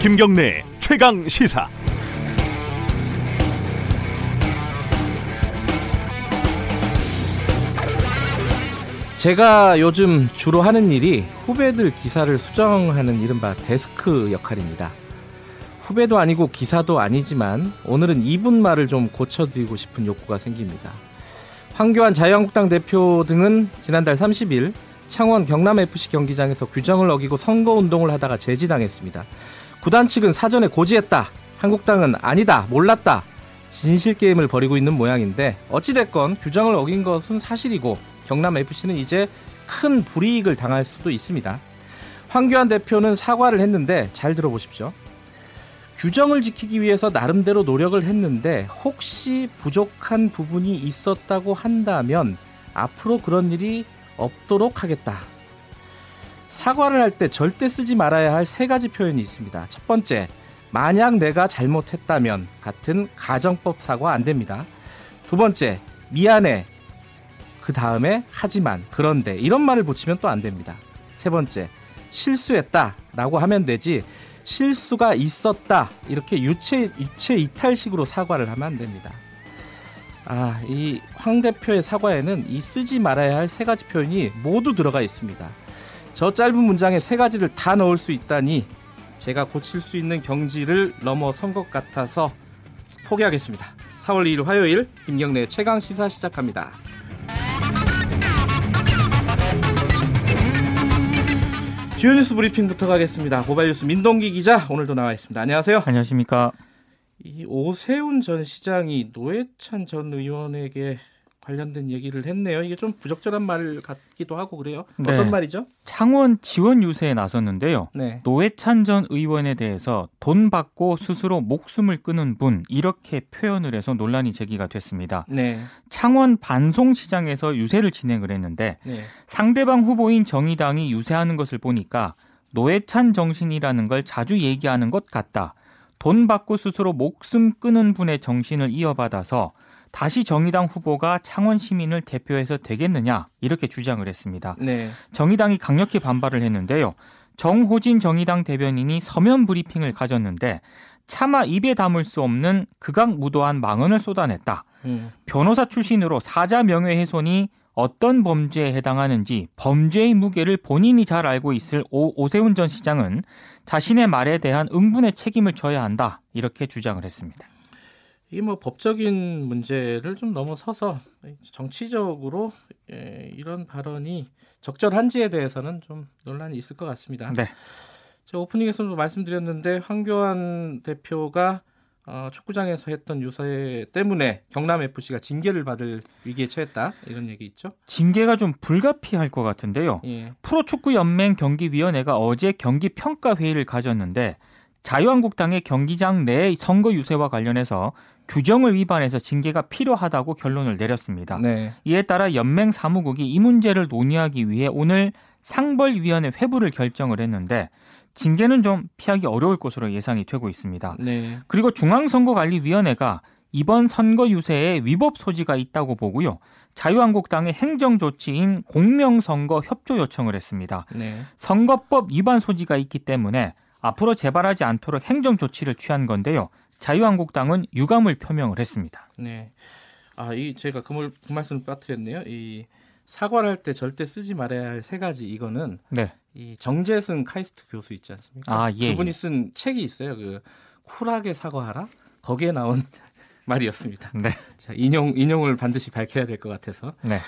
김경래 최강 시사. 제가 요즘 주로 하는 일이 후배들 기사를 수정하는 이른바 데스크 역할입니다. 후배도 아니고 기사도 아니지만 오늘은 이분 말을 좀 고쳐드리고 싶은 욕구가 생깁니다. 황교안 자유한국당 대표 등은 지난달 30일 창원 경남FC 경기장에서 규정을 어기고 선거운동을 하다가 제지당했습니다. 구단 측은 사전에 고지했다. 한국당은 아니다. 몰랐다. 진실 게임을 벌이고 있는 모양인데 어찌됐건 규정을 어긴 것은 사실이고 경남FC는 이제 큰 불이익을 당할 수도 있습니다. 황교안 대표는 사과를 했는데 잘 들어보십시오. 규정을 지키기 위해서 나름대로 노력을 했는데 혹시 부족한 부분이 있었다고 한다면 앞으로 그런 일이 없도록 하겠다. 사과를 할 때 절대 쓰지 말아야 할 세 가지 표현이 있습니다. 첫 번째, 만약 내가 잘못했다면 같은 가정법 사과 안 됩니다. 두 번째, 미안해. 그 다음에 하지만 그런데 이런 말을 붙이면 또 안 됩니다. 세 번째, 실수했다라고 하면 되지 실수가 있었다 이렇게 유체 유체 이탈식으로 사과를 하면 안 됩니다. 아, 이 황 대표의 사과에는 이 쓰지 말아야 할 세 가지 표현이 모두 들어가 있습니다. 저 짧은 문장에 세 가지를 다 넣을 수 있다니 제가 고칠 수 있는 경지를 넘어선 것 같아서 포기하겠습니다. 4월 2일 화요일 김경래 최강 시사 시작합니다. 주요 뉴스 브리핑부터 가겠습니다. 고발 뉴스 민동기 기자 오늘도 나와 있습니다. 안녕하세요. 안녕하십니까. 이 오세훈 전 시장이 노회찬 전 의원에게 관련된 얘기를 했네요. 이게 좀 부적절한 말 같기도 하고 그래요. 네. 어떤 말이죠? 창원 지원 유세에 나섰는데요. 네. 노회찬 전 의원에 대해서 돈 받고 스스로 목숨을 끊은 분 이렇게 표현을 해서 논란이 제기가 됐습니다. 네. 창원 반송시장에서 유세를 진행을 했는데 네. 상대방 후보인 정의당이 유세하는 것을 보니까 노회찬 정신이라는 걸 자주 얘기하는 것 같다. 돈 받고 스스로 목숨 끊은 분의 정신을 이어받아서 다시 정의당 후보가 창원 시민을 대표해서 되겠느냐 이렇게 주장을 했습니다. 네. 정의당이 강력히 반발을 했는데요. 정호진 정의당 대변인이 서면 브리핑을 가졌는데 차마 입에 담을 수 없는 극악무도한 망언을 쏟아냈다. 음. 변호사 출신으로 사자 명예훼손이 어떤 범죄에 해당하는지 범죄의 무게를 본인이 잘 알고 있을 오, 오세훈 전 시장은 자신의 말에 대한 응분의 책임을 져야 한다. 이렇게 주장을 했습니다. 이게 뭐 법적인 문제를 좀 넘어서서 정치적으로 예, 이런 발언이 적절한지에 대해서는 좀 논란이 있을 것 같습니다. 네. 제가 오프닝에서도 말씀드렸는데 황교안 대표가 어, 축구장에서 했던 유세 때문에 경남 FC가 징계를 받을 위기에 처했다 이런 얘기 있죠? 징계가 좀 불가피할 것 같은데요. 예. 프로축구 연맹 경기위원회가 어제 경기 평가 회의를 가졌는데 자유한국당의 경기장 내 선거 유세와 관련해서 규정을 위반해서 징계가 필요하다고 결론을 내렸습니다. 네. 이에 따라 연맹 사무국이 이 문제를 논의하기 위해 오늘 상벌위원회 회부를 결정을 했는데 징계는 좀 피하기 어려울 것으로 예상이 되고 있습니다. 네. 그리고 중앙선거관리위원회가 이번 선거 유세에 위법 소지가 있다고 보고요. 자유한국당의 행정 조치인 공명선거 협조 요청을 했습니다. 네. 선거법 위반 소지가 있기 때문에 앞으로 재발하지 않도록 행정 조치를 취한 건데요. 자유한국당은 유감을 표명을 했습니다. 네. 아, 이 제가 그, 말, 그 말씀을 빠뜨렸네요. 이 사과를 할 때 절대 쓰지 말아야 할 세 가지 이거는 네. 이 정재승 카이스트 교수 있지 않습니까? 아, 예. 그분이 쓴 책이 있어요. 그 쿨하게 사과하라. 거기에 나온 말이었습니다. 네. 자, 인용 인용을 반드시 밝혀야 될 것 같아서. 네.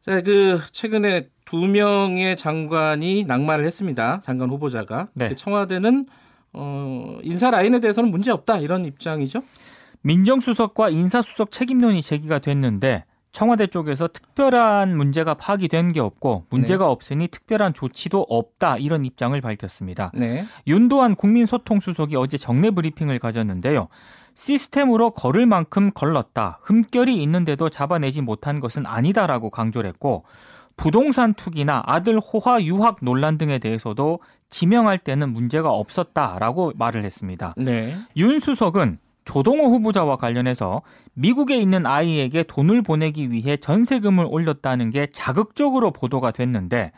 자, 그 최근에 두 명의 장관이 낙마를 했습니다. 장관 후보자가. 네. 그 청와대는 어, 인사 라인에 대해서는 문제 없다 이런 입장이죠. 민정수석과 인사수석 책임론이 제기가 됐는데 청와대 쪽에서 특별한 문제가 파기된 게 없고 문제가 네. 없으니 특별한 조치도 없다 이런 입장을 밝혔습니다. 네. 윤도한 국민소통수석이 어제 정례 브리핑을 가졌는데요. 시스템으로 걸을 만큼 걸렀다. 흠결이 있는데도 잡아내지 못한 것은 아니다라고 강조를 했고 부동산 투기나 아들 호화 유학 논란 등에 대해서도 지명할 때는 문제가 없었다라고 말을 했습니다. 네. 윤 수석은 조동호 후보자와 관련해서 미국에 있는 아이에게 돈을 보내기 위해 전세금을 올렸다는 게 자극적으로 보도가 됐는데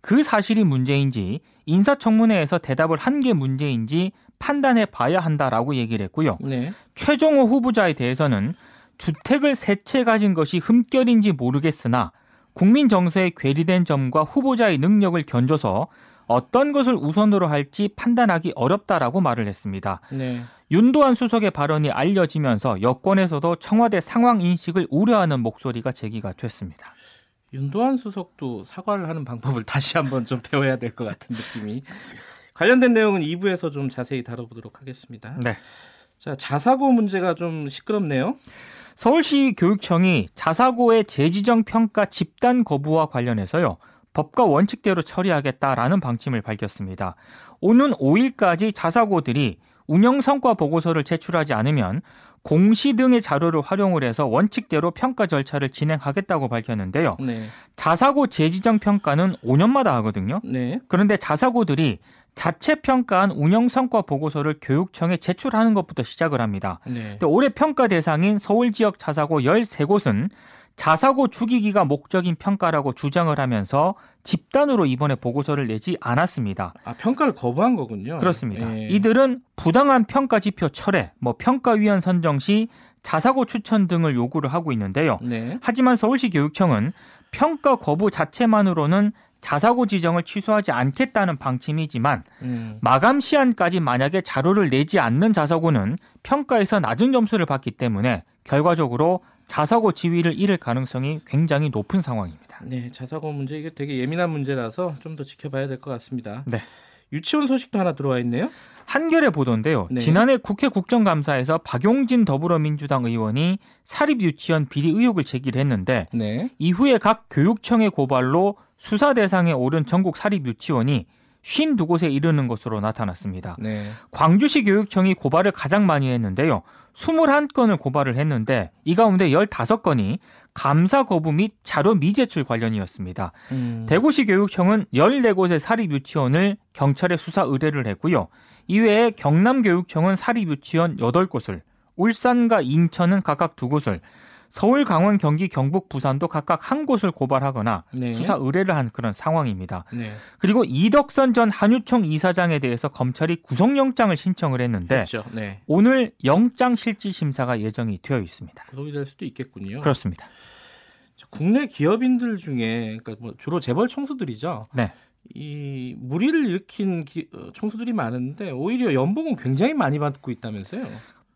그 사실이 문제인지 인사청문회에서 대답을 한 게 문제인지 판단해 봐야 한다라고 얘기를 했고요. 네. 최종호 후보자에 대해서는 주택을 세 채 가진 것이 흠결인지 모르겠으나 국민 정서에 괴리된 점과 후보자의 능력을 견줘서 어떤 것을 우선으로 할지 판단하기 어렵다라고 말을 했습니다. 네. 윤도한 수석의 발언이 알려지면서 여권에서도 청와대 상황 인식을 우려하는 목소리가 제기가 됐습니다. 윤도한 수석도 사과를 하는 방법을 다시 한번 좀 배워야 될 것 같은 느낌이. 관련된 내용은 2부에서 좀 자세히 다뤄보도록 하겠습니다. 네. 자, 자사고 문제가 좀 시끄럽네요. 서울시 교육청이 자사고의 재지정 평가 집단 거부와 관련해서요. 법과 원칙대로 처리하겠다라는 방침을 밝혔습니다. 오는 5일까지 자사고들이 운영 성과 보고서를 제출하지 않으면 공시 등의 자료를 활용을 해서 원칙대로 평가 절차를 진행하겠다고 밝혔는데요. 네. 자사고 재지정 평가는 5년마다 하거든요. 네. 그런데 자사고들이 자체 평가한 운영 성과 보고서를 교육청에 제출하는 것부터 시작을 합니다. 네. 올해 평가 대상인 서울 지역 자사고 13곳은 자사고 주기기가 목적인 평가라고 주장을 하면서 집단으로 이번에 보고서를 내지 않았습니다. 아, 평가를 거부한 거군요. 그렇습니다. 예. 이들은 부당한 평가 지표 철회, 뭐 평가위원 선정 시 자사고 추천 등을 요구를 하고 있는데요. 네. 하지만 서울시 교육청은 평가 거부 자체만으로는 자사고 지정을 취소하지 않겠다는 방침이지만 음. 마감 시한까지 만약에 자료를 내지 않는 자사고는 평가에서 낮은 점수를 받기 때문에 결과적으로 자사고 지위를 잃을 가능성이 굉장히 높은 상황입니다. 네, 자사고 문제 이게 되게 예민한 문제라서 좀 더 지켜봐야 될 것 같습니다. 네. 유치원 소식도 하나 들어와 있네요. 한겨레 보도인데요. 네. 지난해 국회 국정감사에서 박용진 더불어민주당 의원이 사립 유치원 비리 의혹을 제기를 했는데 네. 이후에 각 교육청의 고발로 수사 대상에 오른 전국 사립 유치원이 52곳에 이르는 것으로 나타났습니다. 네. 광주시 교육청이 고발을 가장 많이 했는데요. 21건을 고발을 했는데 이 가운데 15건이 감사 거부 및 자료 미제출 관련이었습니다. 음. 대구시 교육청은 14곳의 사립 유치원을 경찰에 수사 의뢰를 했고요. 이외에 경남 교육청은 사립 유치원 8곳을, 울산과 인천은 각각 2곳을, 서울, 강원, 경기, 경북, 부산도 각각 한 곳을 고발하거나 네. 수사 의뢰를 한 그런 상황입니다. 네. 그리고 이덕선 전 한유총 이사장에 대해서 검찰이 구속영장을 신청을 했는데 그렇죠. 네. 오늘 영장 실질 심사가 예정이 되어 있습니다. 구속이 될 수도 있겠군요. 그렇습니다. 자, 국내 기업인들 중에 그러니까 뭐 주로 재벌 총수들이죠. 네. 이 무리를 일으킨 기- 어, 총수들이 많은데 오히려 연봉은 굉장히 많이 받고 있다면서요.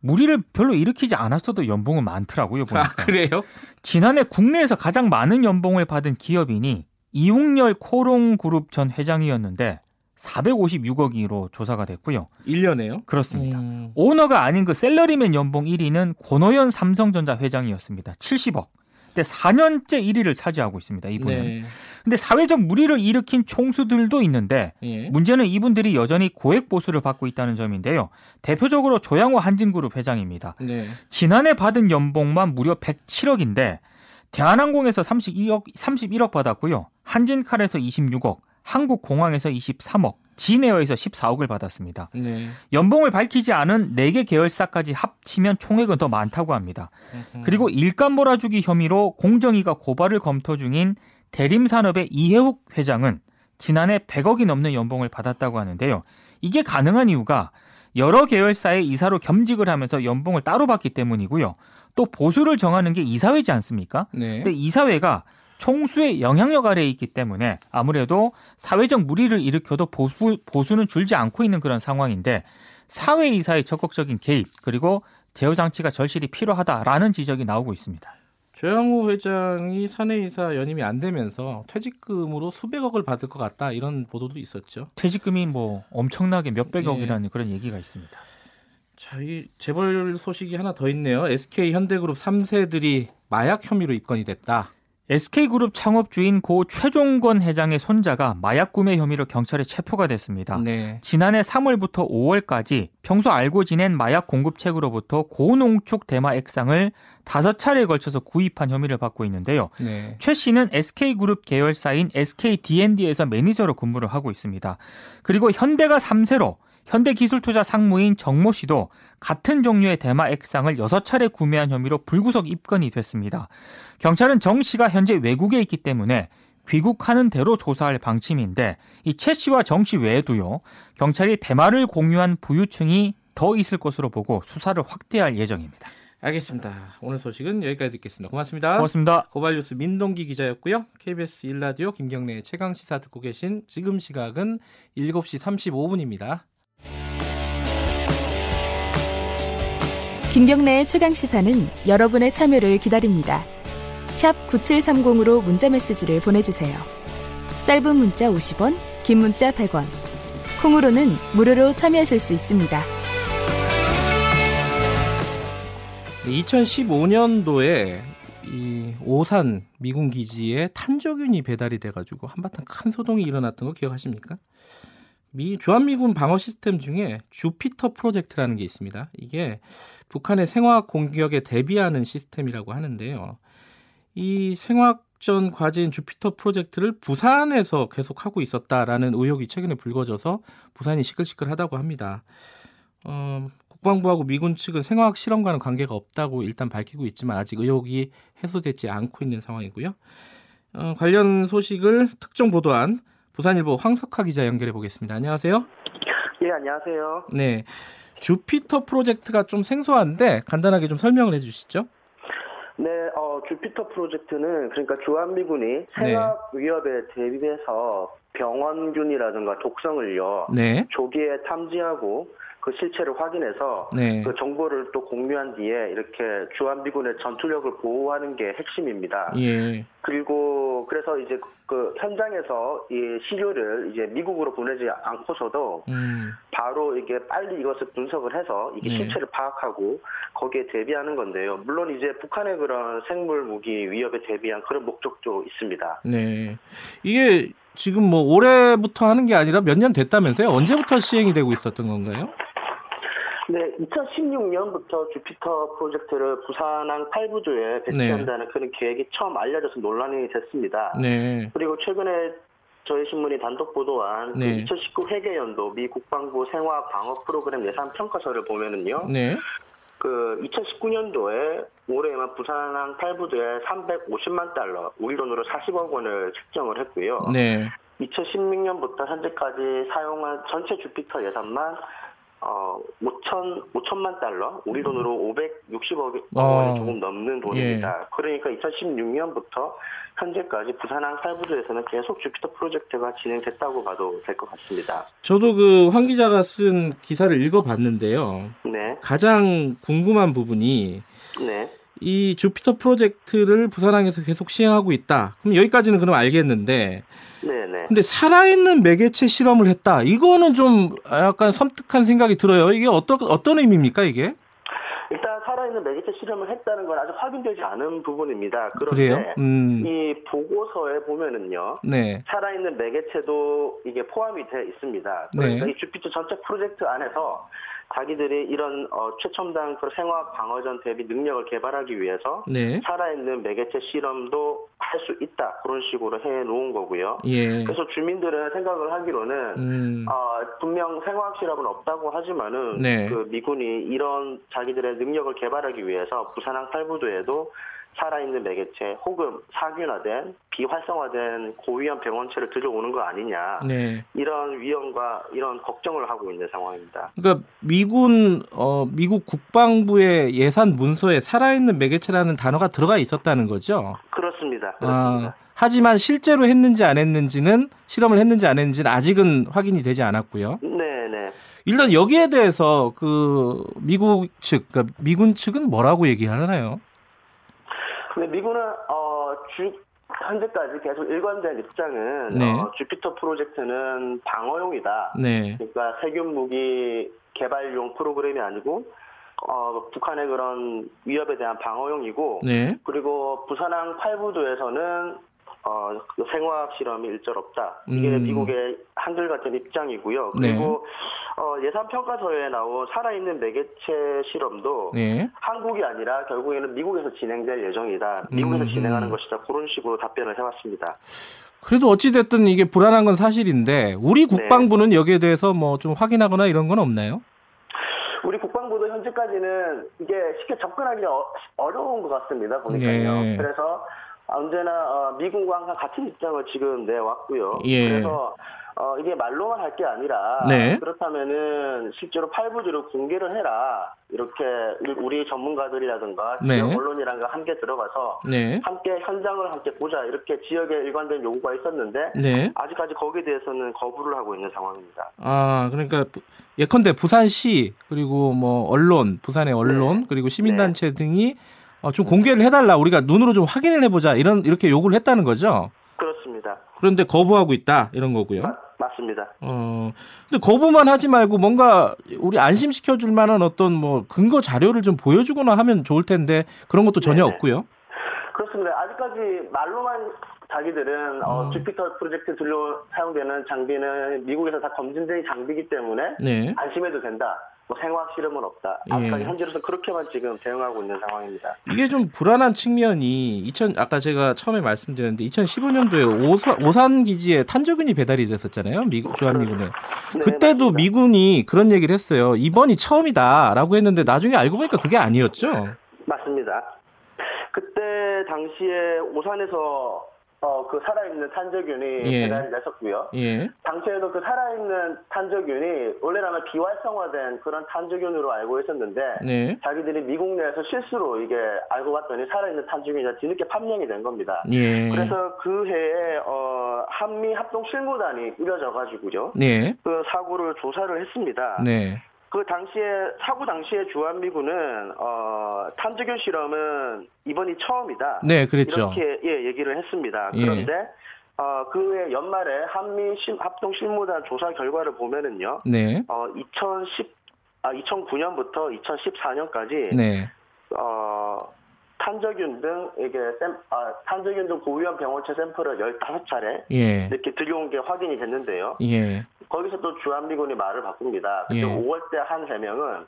무리를 별로 일으키지 않았어도 연봉은 많더라고요. 보니까. 아 그래요? 지난해 국내에서 가장 많은 연봉을 받은 기업인이 이웅열 코롱 그룹 전 회장이었는데 456억이로 조사가 됐고요. 1년에요? 그렇습니다. 음, 오너가 아닌 그 셀러리맨 연봉 1위는 권호연 삼성전자 회장이었습니다. 70억. 근데 4년째 1위를 차지하고 있습니다. 이분은. 네. 근데 사회적 무리를 일으킨 총수들도 있는데 예. 문제는 이분들이 여전히 고액 보수를 받고 있다는 점인데요. 대표적으로 조양호 한진그룹 회장입니다. 네. 지난해 받은 연봉만 무려 107억인데 대한항공에서 32억 31억 받았고요. 한진칼에서 26억, 한국공항에서 23억, 진에어에서 14억을 받았습니다. 네. 연봉을 밝히지 않은 4개 계열사까지 합치면 총액은 더 많다고 합니다. 음. 그리고 일감 몰아주기 혐의로 공정위가 고발을 검토 중인 대림산업의 이해욱 회장은 지난해 100억이 넘는 연봉을 받았다고 하는데요. 이게 가능한 이유가 여러 계열사의 이사로 겸직을 하면서 연봉을 따로 받기 때문이고요. 또 보수를 정하는 게 이사회지 않습니까? 네. 근데 이사회가 총수의 영향력 아래에 있기 때문에 아무래도 사회적 무리를 일으켜도 보수, 보수는 줄지 않고 있는 그런 상황인데 사회 이사의 적극적인 개입 그리고 제어 장치가 절실히 필요하다라는 지적이 나오고 있습니다. 조양호 회장이 사내이사 연임이 안 되면서 퇴직금으로 수백억을 받을 것 같다 이런 보도도 있었죠. 퇴직금이 뭐 엄청나게 예. 몇백억이라는 그런 얘기가 있습니다. 자, 이 재벌 소식이 하나 더 있네요. SK 현대그룹 3세들이 마약 혐의로 입건이 됐다. SK그룹 창업주인 고 최종건 회장의 손자가 마약 구매 혐의로 경찰에 체포가 됐습니다. 네. 지난해 3월부터 5월까지 평소 알고 지낸 마약 공급책으로부터 고농축 대마 액상을 다섯 차례에 걸쳐서 구입한 혐의를 받고 있는데요. 네. 최 씨는 SK그룹 계열사인 SKD&D에서 매니저로 근무를 하고 있습니다. 그리고 현대가 3세로 현대기술투자 상무인 정모 씨도 같은 종류의 대마 액상을 6차례 구매한 혐의로 불구속 입건이 됐습니다. 경찰은 정 씨가 현재 외국에 있기 때문에 귀국하는 대로 조사할 방침인데 이 최 씨와 정 씨 외에도요 경찰이 대마를 공유한 부유층이 더 있을 것으로 보고 수사를 확대할 예정입니다. 알겠습니다. 오늘 소식은 여기까지 듣겠습니다. 고맙습니다. 고맙습니다. 고발뉴스 민동기 기자였고요. KBS 1라디오 김경래의 최강 시사 듣고 계신 지금 시각은 7시 35분입니다. 김경래의 최강 시사는 여러분의 참여를 기다립니다. 샵 9730으로 문자 메시지를 보내주세요. 짧은 문자 50원, 긴 문자 100원. 콩으로는 무료로 참여하실 수 있습니다. 2015년도에 이 오산 미군 기지에 탄저균이 배달이 돼가지고 한바탕 큰 소동이 일어났던 거 기억하십니까? 미 주한미군 방어 시스템 중에 주피터 프로젝트라는 게 있습니다. 이게 북한의 생화학 공격에 대비하는 시스템이라고 하는데요. 이 생화학전 과제인 주피터 프로젝트를 부산에서 계속 하고 있었다라는 의혹이 최근에 불거져서 부산이 시끌시끌하다고 합니다. 어, 국방부하고 미군 측은 생화학 실험과는 관계가 없다고 일단 밝히고 있지만 아직 의혹이 해소되지 않고 있는 상황이고요. 어, 관련 소식을 특정 보도한 부산일보 황석화 기자 연결해 보겠습니다. 안녕하세요. 예, 안녕하세요. 네. 주피터 프로젝트가 좀 생소한데 간단하게 좀 설명을 해 주시죠. 네, 어, 주피터 프로젝트는 그러니까 주한미군이 생학 위협에 대비해서 병원균이라든가 독성을요 네. 조기에 탐지하고 그 실체를 확인해서 네. 그 정보를 또 공유한 뒤에 이렇게 주한미군의 전투력을 보호하는 게 핵심입니다. 예. 그리고 그래서 이제 그 현장에서 이 시료를 이제 미국으로 보내지 않고서도 음. 바로 이게 빨리 이것을 분석을 해서 이게 네. 실체를 파악하고 거기에 대비하는 건데요. 물론 이제 북한의 그런 생물 무기 위협에 대비한 그런 목적도 있습니다. 네. 이게 지금 뭐 올해부터 하는 게 아니라 몇 년 됐다면서요? 언제부터 시행이 되고 있었던 건가요? 네, 2016년부터 주피터 프로젝트를 부산항 8부조에 배치한다는 그런 계획이 처음 알려져서 논란이 됐습니다. 네. 그리고 최근에 저희 신문이 단독 보도한 네. 2019 회계연도 미 국방부 생화 방어 프로그램 예산 평가서를 보면은요. 네. 그 2019년도에 올해만 부산항 8부도에 350만 달러, 우리 돈으로 40억 원을 책정을 했고요. 네. 2016년부터 현재까지 사용한 전체 주피터 예산만 어 5천 5천만 달러, 우리 돈으로 560억 어. 원이 조금 넘는 돈입니다. 그러니까 2016년부터 현재까지 부산항 8부도에서는 계속 주피터 프로젝트가 진행됐다고 봐도 될 것 같습니다. 저도 그 황 기자가 쓴 기사를 읽어봤는데요. 네, 가장 궁금한 부분이 네. 이 주피터 프로젝트를 부산항에서 계속 시행하고 있다. 그럼 여기까지는 그럼 알겠는데, 네 네. 근데 살아있는 매개체 실험을 했다. 이거는 좀 약간 섬뜩한 생각이 들어요. 이게 어떤 어떤 의미입니까 이게? 일단 살아있는 매개체 실험을 했다는 건 아직 확인되지 않은 부분입니다. 그런데 음, 이 보고서에 보면은요. 네, 살아있는 매개체도 이게 포함이 돼 있습니다. 그러니까 네. 이 주피터 전체 프로젝트 안에서 자기들이 이런 어, 최첨단 그 생화 방어전 대비 능력을 개발하기 위해서 네, 살아있는 매개체 실험도 할 수 있다 그런 식으로 해 놓은 거고요. 예, 그래서 주민들은 생각을 하기로는 음, 어, 분명 생화학 실험은 없다고 하지만은 네. 그 미군이 이런 자기들의 능력을 개발하기 위해서 부산항 8부도에도 살아있는 매개체 혹은 사균화된 비활성화된 고위험 병원체를 들여오는 거 아니냐 네. 이런 위험과 이런 걱정을 하고 있는 상황입니다. 그러니까 미군 어 미국 국방부의 예산 문서에 살아있는 매개체라는 단어가 들어가 있었다는 거죠. 그렇습니다. 아, 그렇습니다. 하지만 실제로 했는지 안 했는지는 실험을 했는지 안 했는지는 아직은 확인이 되지 않았고요. 네 네. 일단 여기에 대해서 그 미국 측, 그러니까 미군 측은 뭐라고 얘기하나요? 근데 미군은 어, 주, 현재까지 계속 일관된 입장은 네. 어, 주피터 프로젝트는 방어용이다. 네, 그러니까 세균 무기 개발용 프로그램이 아니고 어, 북한의 그런 위협에 대한 방어용이고 네, 그리고 부산항 8부도에서는 어, 그 생화학 실험이 일절 없다. 이게 음. 미국의 한결같은 입장이고요. 네. 그리고 어, 예산 평가서에 나온 살아있는 매개체 실험도 네. 한국이 아니라 결국에는 미국에서 진행될 예정이다. 미국에서 음. 진행하는 것이다. 그런 식으로 답변을 해왔습니다. 그래도 어찌 됐든 이게 불안한 건 사실인데 우리 네. 국방부는 여기에 대해서 뭐 좀 확인하거나 이런 건 없나요? 우리 국방부도 현재까지는 이게 쉽게 접근하기 어, 어려운 것 같습니다. 보니까요. 네. 그래서 언제나 어, 미군과 항상 같은 입장을 지금 내왔고요. 예. 그래서 어, 이게 말로만 할 게 아니라 네. 그렇다면은 실제로 팔부지를 공개를 해라. 이렇게 우리 전문가들이라든가 네. 지역 언론이랑 함께 들어가서 네. 함께 현장을 함께 보자 이렇게 지역에 일관된 요구가 있었는데 네. 아직까지 거기에 대해서는 거부를 하고 있는 상황입니다. 아, 그러니까 부- 예컨대 부산시 그리고 뭐 언론, 부산의 언론 네. 그리고 시민단체 등이 어, 좀 공개를 해달라. 우리가 눈으로 좀 확인을 해보자. 이런 이렇게 요구를 했다는 거죠. 그렇습니다. 그런데 거부하고 있다. 이런 거고요. 마- 맞습니다. 어, 근데 거부만 하지 말고 뭔가 우리 안심시켜 줄 만한 어떤 뭐 근거 자료를 좀 보여주거나 하면 좋을 텐데 그런 것도 전혀 네네. 없고요. 그렇습니다. 아직까지 말로만 자기들은 어, 음. 주피터 프로젝트 들로 사용되는 장비는 미국에서 다 검증된 장비이기 때문에 네. 안심해도 된다. 뭐 생화학 실험은 없다. 예. 아직까지 현재로서 그렇게만 지금 대응하고 있는 상황입니다. 이게 좀 불안한 측면이 2000 아까 제가 처음에 말씀드렸는데 2015년도에 오산, 오산 기지에 탄저균이 배달이 됐었잖아요. 미, 주한미군에. 네, 그때도 맞습니다. 미군이 그런 얘기를 했어요. 이번이 처음이다라고 했는데 나중에 알고 보니까 그게 아니었죠. 맞습니다. 그때 당시에 오산에서 어, 그 살아있는 탄저균이 예. 배달이 됐었고요. 예. 당시에도 그 살아있는 탄저균이 원래라면 비활성화된 그런 탄저균으로 알고 있었는데 네. 자기들이 미국 내에서 실수로 이게 알고 봤더니 살아있는 탄저균이 뒤늦게 판명이 된 겁니다. 예. 그래서 그 해에 어, 한미 합동 실무단이 꾸려져 가지고요. 네. 그 사고를 조사를 했습니다. 네. 그 당시에 사고 당시에 주한미군은 어, 탄저균 실험은 이번이 처음이다. 네, 그랬죠. 이렇게 예, 얘기를 했습니다. 예. 그런데 어, 그해 연말에 한미 실- 합동 실무단 조사 결과를 보면은요. 네. 어, 2010 아, 2009년부터 2014년까지 네. 어, 탄저균 등 이게 샘, 아, 탄저균 등 고위험 병원체 샘플을 15차례 예. 이렇게 들여온 게 확인이 됐는데요. 예. 거기서 또 주한미군이 말을 바꿉니다. 그때 예. 5월 때 한 해명은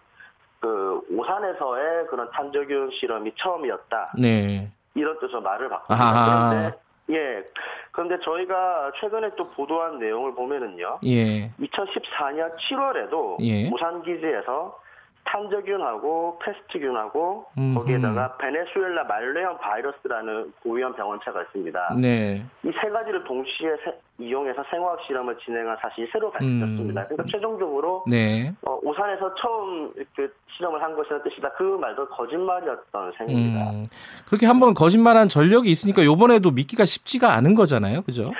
그 오산에서의 그런 탄저균 실험이 처음이었다. 네. 이런 뜻으로 말을 바꿉니다. 아하. 그런데 예. 그런데 저희가 최근에 또 보도한 내용을 보면은요. 예. 2014년 7월에도 예. 오산 기지에서 탄저균하고 패스트균하고 음흠. 거기에다가 베네수엘라 말레형 바이러스라는 고위험 병원체가 있습니다. 네. 이 세 가지를 동시에 세- 이용해서 생화학 실험을 진행한 사실이 새로 밝혀졌습니다. 음. 그러니까 최종적으로 네. 어, 오산에서 처음 이렇게 실험을 한 것이라는 뜻이다. 그 말도 거짓말이었던 셈입니다. 음, 그렇게 한번 거짓말한 전력이 있으니까 요번에도 믿기가 쉽지가 않은 거잖아요. 그죠?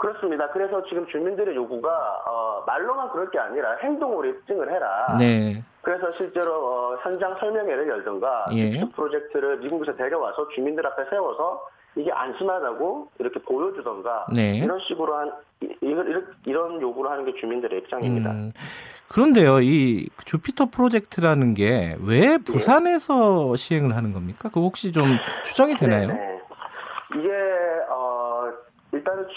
그렇습니다. 그래서 지금 주민들의 요구가 어, 말로만 그럴 게 아니라 행동으로 입증을 해라. 네. 그래서 실제로 어, 현장 설명회를 열든가 예. 프로젝트를 미국에서 데려와서 주민들 앞에 세워서 이게 안심하다고 이렇게 보여주던가 네. 이런 식으로 한 이- 이런, 이런 요구를 하는 게 주민들의 입장입니다. 음, 그런데요, 이 주피터 프로젝트라는 게 왜 부산에서 시행을 하는 겁니까? 그거 혹시 좀 추정이 되나요? 네. 이게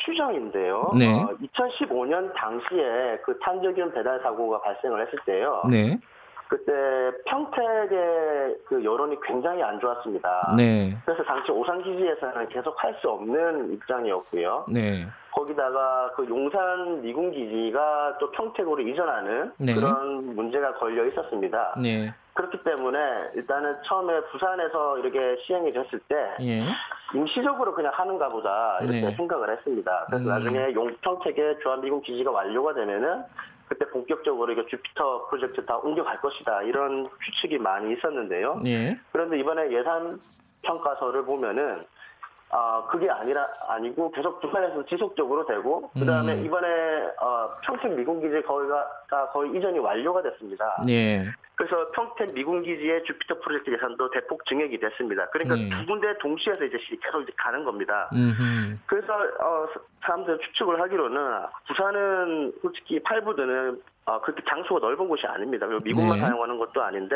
추정인데요. 네. 어, 2015년 당시에 그 탄저균 배달 사고가 발생을 했을 때요. 네. 그때 평택의 그 여론이 굉장히 안 좋았습니다. 네. 그래서 당시 오산 기지에서는 계속 할 수 없는 입장이었고요. 네. 거기다가 그 용산 미군 기지가 또 평택으로 이전하는 네. 그런 문제가 걸려 있었습니다. 네. 그렇기 때문에 일단은 처음에 부산에서 이렇게 시행이 됐을 때 예. 임시적으로 그냥 하는가 보다 이렇게 네. 생각을 했습니다. 그래서 음. 나중에 용평택의 주한미군 기지가 완료가 되면은 그때 본격적으로 이게 주피터 프로젝트 다 옮겨갈 것이다 이런 추측이 많이 있었는데요. 예. 그런데 이번에 예산 평가서를 보면은 아 그게 아니라 아니고 계속 부산에서 지속적으로 되고 그다음에 음. 이번에 어, 평택 미군 기지 거기가 가 거의 이전이 완료가 됐습니다. 네. 그래서 평택 미군 기지의 주피터 프로젝트 예산도 대폭 증액이 됐습니다. 그러니까 네. 두 군데 동시에서 이제 시- 계속 이제 가는 겁니다. 음. 그래서 어, 사람들 추측을 하기로는 부산은 솔직히 팔부드는 어, 그렇게 장소가 넓은 곳이 아닙니다. 그리고 미국만 네. 사용하는 것도 아닌데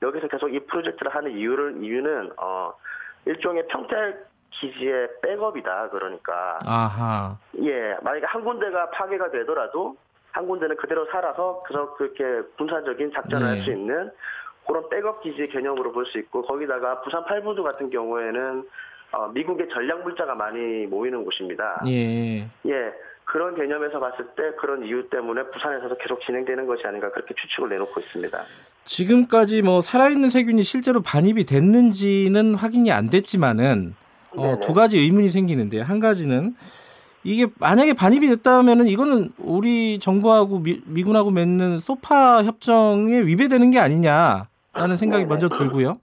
여기서 계속 이 프로젝트를 하는 이유를 이유는 어, 일종의 평택 기지의 백업이다. 그러니까 아하. 예, 만약에 한 군데가 파괴가 되더라도 한 군데는 그대로 살아서 그래서 그렇게 군사적인 작전을 네. 할수 있는 그런 백업 기지 개념으로 볼 수 있고 거기다가 부산 팔부두 같은 경우에는 어, 미국의 전략 물자가 많이 모이는 곳입니다. 예. 예, 그런 개념에서 봤을 때 그런 이유 때문에 부산에서도 계속 진행되는 것이 아닌가 그렇게 추측을 내놓고 있습니다. 지금까지 뭐 살아있는 세균이 실제로 반입이 됐는지는 확인이 안 됐지만은 어. 두 가지 의문이 생기는데요. 한 가지는 이게 만약에 반입이 됐다면은 이거는 우리 정부하고 미, 미군하고 맺는 소파 협정에 위배되는 게 아니냐라는 생각이 네네. 먼저 들고요.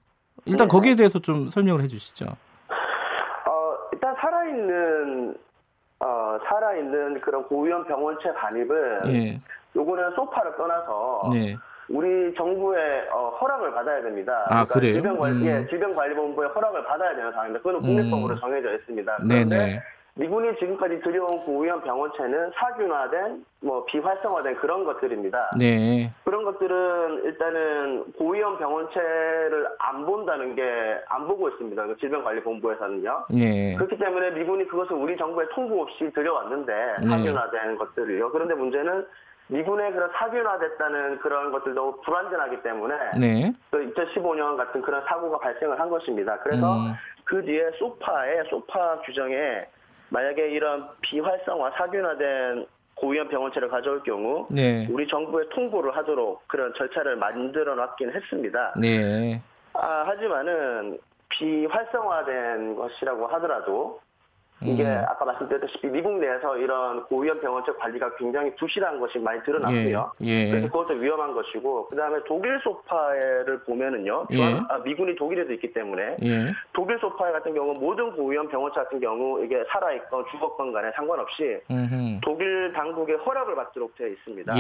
일단 네네. 거기에 대해서 좀 설명을 해주시죠. 어, 일단 살아있는 어, 살아있는 그런 고위험 병원체 반입은 예, 요거는 소파를 떠나서 네, 우리 정부의 어, 허락을 받아야 됩니다. 아, 그래요? 질병관 리, 음. 예, 질병관리본부의 허락을 받아야 되는 상황입니다. 그거는 국내법으로 음. 정해져 있습니다. 네, 그런데 네, 미군이 지금까지 들여온 고위험 병원체는 사균화된, 뭐 비활성화된 그런 것들입니다. 네, 그런 것들은 일단은 고위험 병원체를 안 본다는 게 안 보고 있습니다. 그 질병관리본부에서는요. 예, 그렇기 때문에 미군이 그것을 우리 정부에 통보 없이 들여왔는데 네. 사균화된 것들을요. 그런데 문제는 미군의 그런 사균화됐다는 그런 것들도 불완전하기 때문에 네, 그 2015년 같은 그런 사고가 발생을 한 것입니다. 그래서 음. 그 뒤에 소파에 소파 규정에 만약에 이런 비활성화 사균화된 고위험 병원체를 가져올 경우 네, 우리 정부에 통보를 하도록 그런 절차를 만들어 놨긴 했습니다. 네, 아, 하지만은 비활성화된 것이라고 하더라도 이게 음. 아까 말씀드렸다시피 미국 내에서 이런 고위험 병원체 관리가 굉장히 부실한 것이 많이 드러났고요. 예, 그래서 예, 그것도 위험한 것이고 그다음에 독일 소파를 보면은요. 예. 아, 미군이 독일에도 있기 때문에 예, 독일 소파 같은 경우 모든 고위험 병원체 같은 경우 이게 살아 있건 죽었건 간에 상관없이 음흠. 독일 당국의 허락을 받도록 되어 있습니다.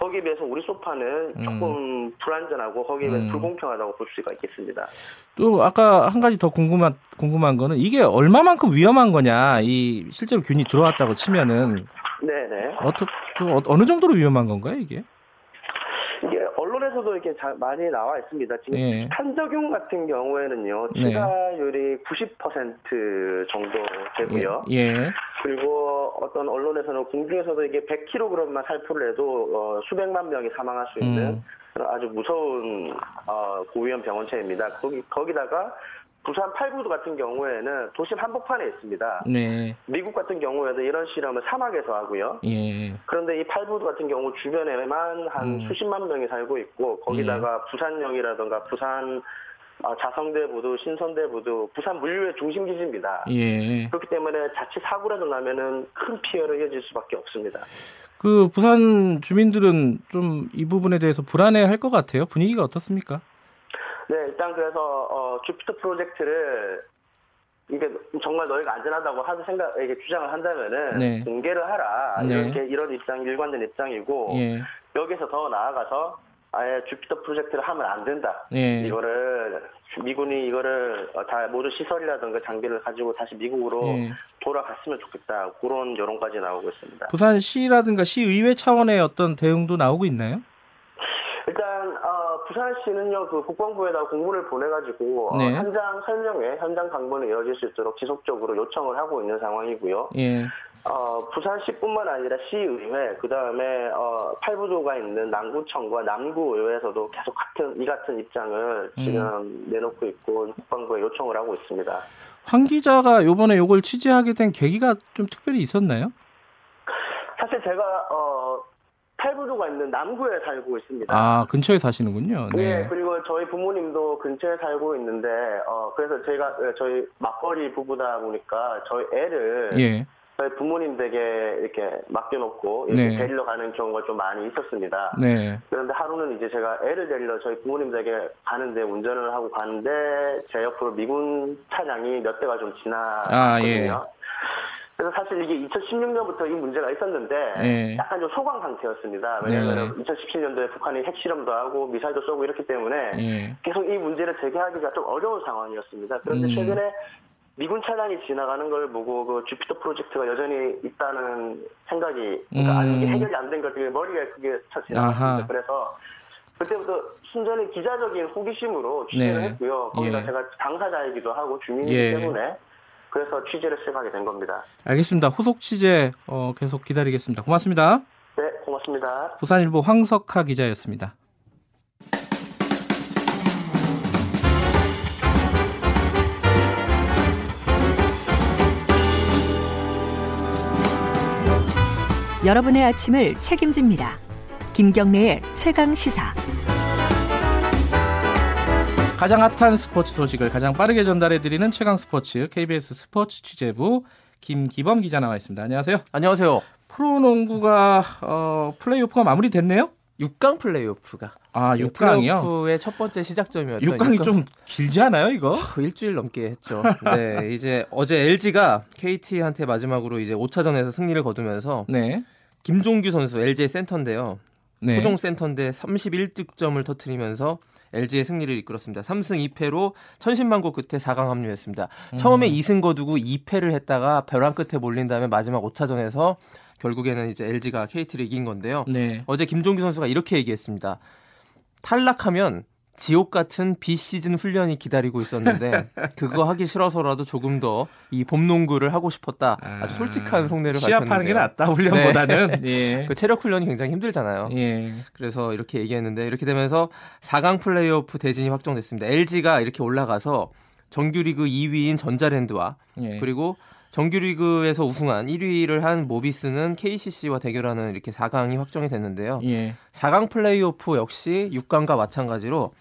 예, 거기에 비해서 우리 소파는 조금 불안전하고 거기에 비해서 음. 불공평하다고 볼 수가 있겠습니다. 또 아까 한 가지 더 궁금한 궁금한 거는 이게 얼마만큼 위험한 거냐 이 실제로 균이 들어왔다고 치면은 네네. 어떻게 어느 정도로 위험한 건가요? 이게 언론에서도 이렇게 자- 많이 나와 있습니다. 지금 예. 탄저균 같은 경우에는요, 네. 치사율이 90% 정도 되고요. 예, 예. 그리고 어떤 언론에서는 공중에서도 이게 100kg만 살포를 해도 어, 수백만 명이 사망할 수 있는 음. 아주 무서운 어, 고위험 병원체입니다. 거기 거기다가 부산 팔구도 같은 경우에는 도심 한복판에 있습니다. 네, 미국 같은 경우에도 이런 실험을 사막에서 하고요. 예, 그런데 이 팔부도 같은 경우 주변에만 한 음. 수십만 명이 살고 있고 거기다가 부산역이라든가 부산 아, 자성대부두, 신선대부두, 부산 물류의 중심 기지입니다. 예. 그렇기 때문에 자칫 사고라도 나면은 큰 피해로 이어질 수밖에 없습니다. 그 부산 주민들은 좀 이 부분에 대해서 불안해할 것 같아요. 분위기가 어떻습니까? 네, 일단 그래서 어, 주피터 프로젝트를 이게 정말 너희가 안전하다고 하는 생각, 이게 주장을 한다면은 네. 공개를 하라 네. 이렇게 이런 입장 일관된 입장이고 예, 여기서 더 나아가서 아예 주피터 프로젝트를 하면 안 된다. 예, 이거를 미군이 이거를 어, 다 모든 시설이라든가 장비를 가지고 다시 미국으로 예. 돌아갔으면 좋겠다. 그런 여론까지 나오고 있습니다. 부산시라든가 시의회 차원의 어떤 대응도 나오고 있나요? 일단 어, 부산시는요 그 국방부에다 공문을 보내가지고 어, 네. 현장 설명회, 현장 방문이 이어질 수 있도록 지속적으로 요청을 하고 있는 상황이고요. 예, 어, 부산시뿐만 아니라 시의회, 그 다음에 어, 팔부도가 있는 남구청과 남구의회에서도 계속 같은 이 같은 입장을 음. 지금 내놓고 있고 국방부에 요청을 하고 있습니다. 황 기자가 요번에 요걸 취재하게 된 계기가 좀 특별히 있었나요? 사실 제가 어, 팔부도가 있는 남구에 살고 있습니다. 아, 근처에 사시는군요. 예, 네. 그리고 저희 부모님도 근처에 살고 있는데, 어, 그래서 제가, 예, 저희 맞벌이 부부다 보니까 저희 애를 예. 저희 부모님 댁에 이렇게 맡겨놓고 이렇게 네. 데리러 가는 경우가 좀 많이 있었습니다. 네. 그런데 하루는 이제 제가 애를 데리러 저희 부모님 댁에 가는데 운전을 하고 가는데 제 옆으로 미군 차량이 몇 대가 좀 지나거든요. 아, 예. 그래서 사실 이게 2016년부터 이 문제가 있었는데 예. 약간 좀 소강 상태였습니다. 왜냐하면 네. 2017년도에 북한이 핵실험도 하고 미사일도 쏘고 이렇기 때문에 예. 계속 이 문제를 제기하기가 좀 어려운 상황이었습니다. 그런데 음. 최근에 미군 차량이 지나가는 걸 보고 그 주피터 프로젝트가 여전히 있다는 생각이 그러니까 음. 아니 이게 해결이 안 된것 같은 머리가 그게 쳐. 지나갔습니다. 그래서 그때부터 순전히 기자적인 호기심으로 취재를 네. 했고요. 거기다 예. 제가 당사자이기도 하고 주민이기 예. 때문에 그래서 취재를 시작하게 된 겁니다. 알겠습니다. 후속 취재 어, 계속 기다리겠습니다. 고맙습니다. 네, 고맙습니다. 부산일보 황석하 기자였습니다. 여러분의 아침을 책임집니다. 김경래의 최강 시사. 가장 핫한 스포츠 소식을 가장 빠르게 전달해드리는 최강 스포츠 KBS 스포츠 취재부 김기범 기자 나와 있습니다. 안녕하세요. 안녕하세요. 프로농구가 어, 플레이오프가 마무리됐네요. 6강 플레이오프가 아, 네, 6강이요? 플레이오프의 첫 번째 시작점이었죠. 6강이 좀 길지 않아요, 이거? 일주일 넘게 했죠. 네, 이제 어제 LG가 KT한테 마지막으로 이제 5차전에서 승리를 거두면서 네. 김종규 선수 LG 센터인데요. 네. 토종 센터인데 31득점을 터트리면서 LG의 승리를 이끌었습니다. 3승 2패로 천신만고 끝에 4강 합류했습니다. 처음에 2승 거두고 2패를 했다가 벼랑 끝에 몰린 다음에 마지막 5차전에서 결국에는 이제 LG가 KT를 이긴 건데요. 네. 어제 김종규 선수가 이렇게 얘기했습니다. 탈락하면 지옥 같은 비시즌 훈련이 기다리고 있었는데 그거 하기 싫어서라도 조금 더 이 봄농구를 하고 싶었다. 아주 솔직한 속내를 시합하는 밝혔는데요. 게 낫다, 훈련보다는. 예. 그 체력 훈련이 굉장히 힘들잖아요. 예. 그래서 이렇게 얘기했는데 이렇게 되면서 4강 플레이오프 대진이 확정됐습니다. LG가 이렇게 올라가서 정규리그 2위인 전자랜드와 예. 그리고 정규리그에서 우승한 1위를 한 모비스는 KCC와 대결하는 이렇게 4강이 확정이 됐는데요. 예. 4강 플레이오프 역시 6강과 마찬가지로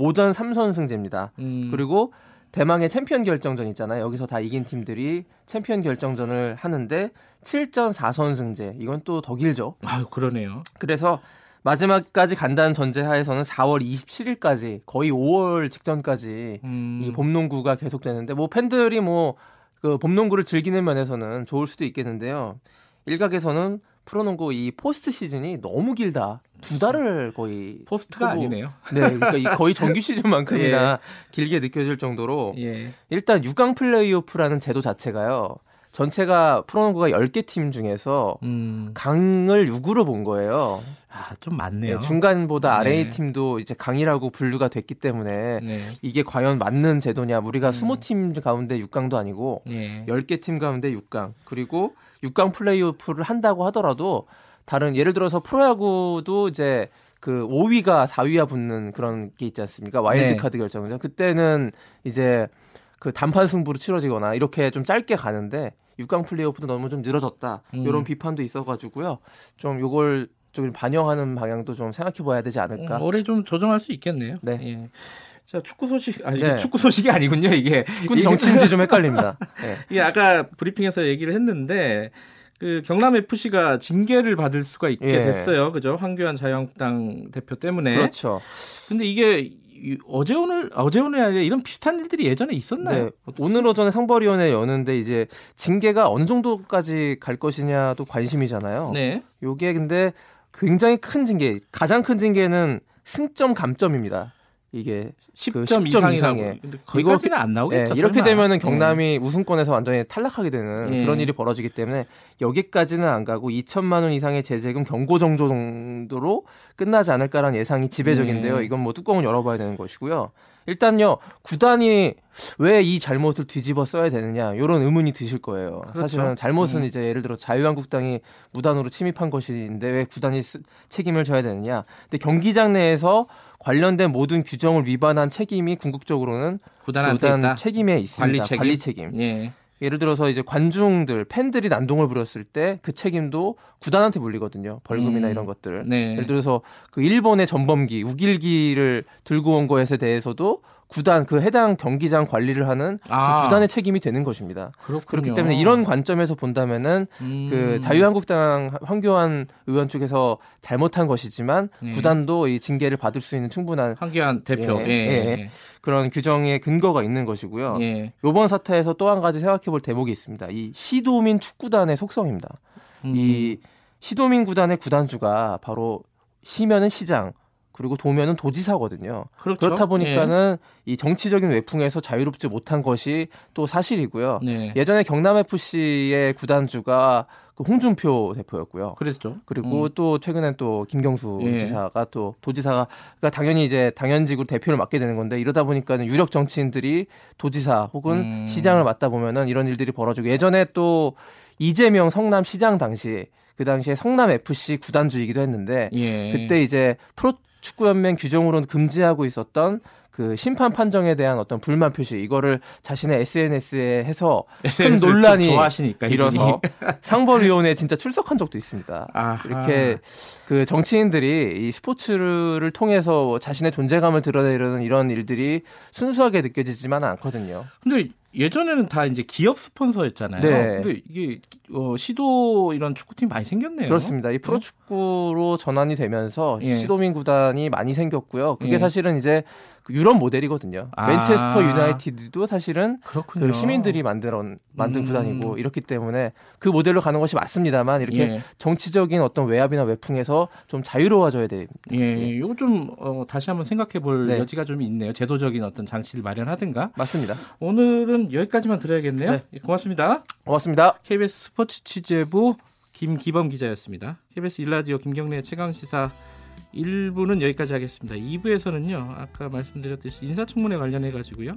5전 3선승제입니다. 음. 그리고 대망의 챔피언 결정전 있잖아요. 여기서 다 이긴 팀들이 챔피언 결정전을 하는데 7전 4선승제. 이건 또 더 길죠. 아유, 그러네요. 그래서 마지막까지 간다는 전제하에서는 4월 27일까지 거의 5월 직전까지 음. 이 봄농구가 계속되는데 뭐 팬들이 뭐 그 봄농구를 즐기는 면에서는 좋을 수도 있겠는데요. 일각에서는 프로농구 이 포스트 시즌이 너무 길다. 두 달을 거의 포스트가 크고 아니네요. 네, 그러니까 이 거의 정규 시즌만큼이나 길게 느껴질 정도로 예. 일단 6강 플레이오프라는 제도 자체가요. 전체가 프로농구가 10개 팀 중에서 음. 강을 6으로 본 거예요. 아, 좀 많네요. 네, 중간보다 아래의 네. 팀도 이제 강이라고 분류가 됐기 때문에 네. 이게 과연 맞는 제도냐. 우리가 20팀 가운데 6강도 아니고 예. 10개 팀 가운데 6강. 그리고 6강 플레이오프를 한다고 하더라도 다른 예를 들어서 프로야구도 이제 그 5위가 4위와 붙는 그런 게 있지 않습니까? 와일드 네. 카드 결정전. 그때는 이제 그 단판 승부로 치러지거나 이렇게 좀 짧게 가는데 6강 플레이오프도 너무 좀 늘어졌다. 음. 이런 비판도 있어 가지고요. 좀 요걸 좀 반영하는 방향도 좀 생각해 봐야 되지 않을까. 음, 올해 좀 조정할 수 있겠네요. 네. 예. 자, 축구 소식 아니 네. 축구 소식이 아니군요, 이게. 축구 정치인지 좀 헷갈립니다. 네. 이게 아까 브리핑에서 얘기를 했는데 그 경남 FC가 징계를 받을 수가 있게 예. 됐어요. 그죠? 황교안 자유한국당 대표 때문에. 그렇죠. 근데 이게 이- 어제 오늘 어제 오늘 아니라 이런 비슷한 일들이 예전에 있었나요? 네. 오늘 오전에 상벌위원회 여는데 이제 징계가 어느 정도까지 갈 것이냐도 관심이잖아요. 네. 요게 근데 굉장히 큰 징계, 가장 큰 징계는 승점 감점입니다. 이게 10점, 그 10점 이상이라고. 이상의. 거기까지는 안 예, 나오겠죠. 이렇게 설마. 되면은 경남이 우승권에서 완전히 탈락하게 되는 예. 그런 일이 벌어지기 때문에 여기까지는 안 가고 2천만 원 이상의 제재금 경고 정도 정도로 끝나지 않을까라는 예상이 지배적인데요. 예. 이건 뭐 뚜껑을 열어봐야 되는 것이고요. 일단요 구단이 왜 이 잘못을 뒤집어 써야 되느냐 이런 의문이 드실 거예요. 그렇죠. 사실은 잘못은 음. 이제 예를 들어 자유한국당이 무단으로 침입한 것인데 왜 구단이 쓰- 책임을 져야 되느냐. 근데 경기장 내에서 관련된 모든 규정을 위반한 책임이 궁극적으로는 구단. 책임에 있습니다. 관리 책임. 책임. 예. 예를 들어서 이제 관중들, 팬들이 난동을 부렸을 때 그 책임도 구단한테 물리거든요. 벌금이나 음. 이런 것들. 네. 예를 들어서 그 일본의 전범기, 우길기를 들고 온 것에 대해서도 구단 그 해당 경기장 관리를 하는 그 아. 구단의 책임이 되는 것입니다. 그렇군요. 그렇기 때문에 이런 관점에서 본다면은 음. 그 자유한국당 황교안 의원 쪽에서 잘못한 것이지만 예. 구단도 이 징계를 받을 수 있는 충분한 황교안 대표. 예, 예. 예. 그런 규정의 근거가 있는 것이고요. 예. 예. 요번 사태에서 또 한 가지 생각해 볼 대목이 있습니다. 이 시도민 축구단의 속성입니다. 음. 이 시도민 구단의 구단주가 바로 시면은 시장 그리고 도면은 도지사거든요. 그렇죠. 그렇다 보니까는 이 정치적인 외풍에서 자유롭지 못한 것이 또 사실이고요. 네. 예전에 경남 FC의 구단주가 그 홍준표 대표였고요. 그랬죠. 그리고 음. 또 최근엔 또 김경수 예. 지사가 또 도지사가 그러니까 당연히 이제 당연직으로 대표를 맡게 되는 건데 이러다 보니까는 유력 정치인들이 도지사 혹은 음. 시장을 맡다 보면은 이런 일들이 벌어지고 예전에 또 이재명 성남 시장 당시 그 당시에 성남 FC 구단주이기도 했는데 예. 그때 이제 프로 축구 연맹 규정으로는 금지하고 있었던 그그 심판 판정에 대한 어떤 불만 표시 이거를 자신의 SNS에 해서 큰 논란이 좀 좋아하시니까, 일어서 상벌위원회에 진짜 출석한 적도 있습니다. 아하. 이렇게 그 정치인들이 이 스포츠를 통해서 자신의 존재감을 드러내려는 이런 일들이 순수하게 느껴지지만은 않거든요. 근데 예전에는 다 이제 기업 스폰서였잖아요. 네. 근데 이게 어, 시도 이런 축구팀 많이 생겼네요. 그렇습니다. 이 프로축구로 전환이 되면서 예. 시도민 구단이 많이 생겼고요. 그게 예. 사실은 이제 그 유럽 모델이거든요. 아. 맨체스터 유나이티드도 사실은 그렇군요. 그 시민들이 만들어 만든 음. 구단이고 이렇기 때문에 그 모델로 가는 것이 맞습니다만 이렇게 예. 정치적인 어떤 외압이나 외풍에서 좀 자유로워져야 돼. 예, 이거 좀 어, 다시 한번 생각해 볼 네. 여지가 좀 있네요. 제도적인 어떤 장치를 마련하든가. 맞습니다. 오늘은 여기까지만 들어야겠네요. 네. 예, 고맙습니다. 고맙습니다. KBS 스포츠 취재부 김기범 기자였습니다. KBS 일라디오 김경래 최강 시사 1부는 여기까지 하겠습니다. 2부에서는요. 아까 말씀드렸듯이 인사청문회 관련해 가지고요.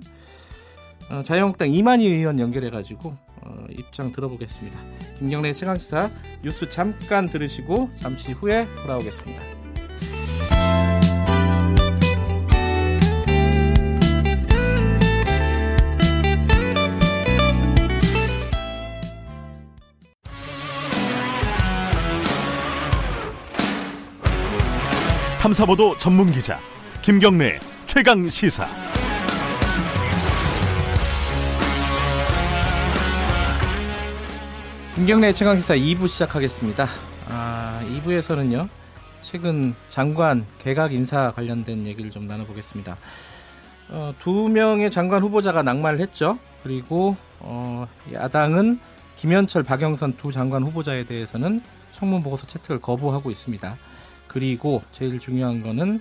어, 자유한국당 이만희 의원 연결해 가지고 어, 입장 들어보겠습니다. 김경래 최강 시사 뉴스 잠깐 들으시고 잠시 후에 돌아오겠습니다. 탐사보도 전문 기자 김경래 최강 시사. 김경래 최강 시사 2부 시작하겠습니다. 아, 2부에서는요. 최근 장관 개각 인사 관련된 얘기를 좀 나눠보겠습니다. 어, 두 명의 장관 후보자가 낙마를 했죠. 그리고 어, 야당은 김현철, 박영선 두 장관 후보자에 대해서는 청문 보고서 채택을 거부하고 있습니다. 그리고 제일 중요한 거는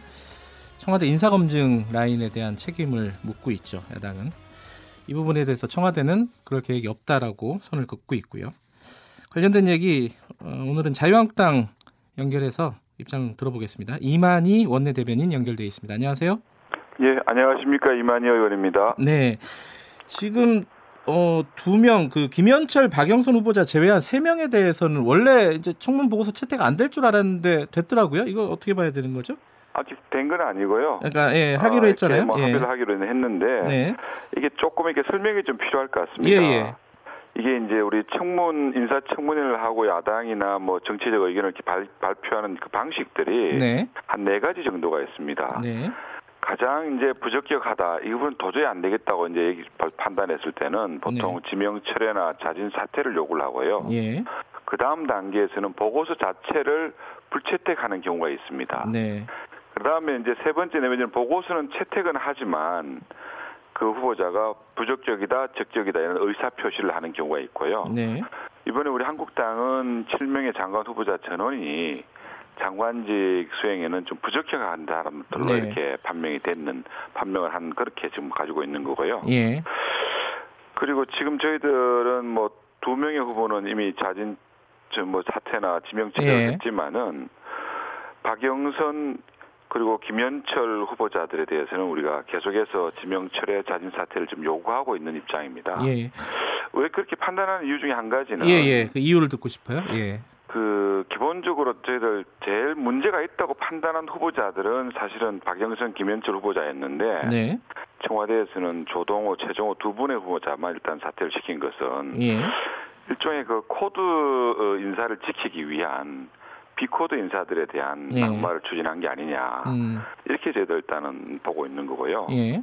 청와대 인사검증 라인에 대한 책임을 묻고 있죠. 야당은 이 부분에 대해서 청와대는 그럴 계획이 없다라고 선을 긋고 있고요. 관련된 얘기 어, 오늘은 자유한국당 연결해서 입장 들어보겠습니다. 이만희 원내대변인 연결돼 있습니다. 안녕하세요. 예, 안녕하십니까 이만희 의원입니다. 네, 지금 어, 두 명, 그 김현철, 박영선 후보자 제외한 세 명에 대해서는 원래 이제 청문 보고서 채택 안 될 줄 알았는데 됐더라고요. 이거 어떻게 봐야 되는 거죠? 아직 된 건 아니고요. 그러니까 예, 하기로 아, 했잖아요. 뭐 예. 합의를 하기로 했는데 네, 이게 조금 이렇게 설명이 좀 필요할 것 예, 같습니다. 예. 이게 이제 우리 청문 인사 청문회를 하고 야당이나 뭐 정치적 의견을 이렇게 발, 발표하는 그 방식들이 네, 한네 가지 정도가 있습니다. 네, 가장 이제 부적격하다 이 부분 도저히 안 되겠다고 이제 판단했을 때는 보통 지명 철회나 자진 사퇴를 요구를 하고요. 예, 그 다음 단계에서는 보고서 자체를 불채택하는 경우가 있습니다. 네, 그 다음에 이제 세 번째 내면은 보고서는 채택은 하지만 그 후보자가 부적격이다, 적격이다 이런 의사 표시를 하는 경우가 있고요. 네, 이번에 우리 한국당은 7명의 장관 후보자 전원이 장관직 수행에는 좀 부적격한 사람들로 네. 이렇게 판명이 됐는 판명을 한 그렇게 지금 가지고 있는 거고요. 예, 그리고 지금 저희들은 뭐 두 명의 후보는 이미 자진 저뭐 사퇴나 지명 예. 했지만은 박영선 그리고 김현철 후보자들에 대해서는 우리가 계속해서 지명 철회 자진 사퇴를 좀 요구하고 있는 입장입니다. 예, 왜 그렇게 판단하는 이유 중에 한 가지는 예, 예. 그 이유를 듣고 싶어요. 예, 그 기본적으로 저희들 제일 문제가 있다고 판단한 후보자들은 사실은 박영선, 김연철 후보자였는데 네, 청와대에서는 조동호, 최정호 두 분의 후보자만 일단 사퇴를 시킨 것은 예, 일종의 그 코드 어, 인사를 지키기 위한 비코드 인사들에 대한 예. 낙마를 추진한 게 아니냐. 음, 이렇게 저희들 일단은 보고 있는 거고요. 예,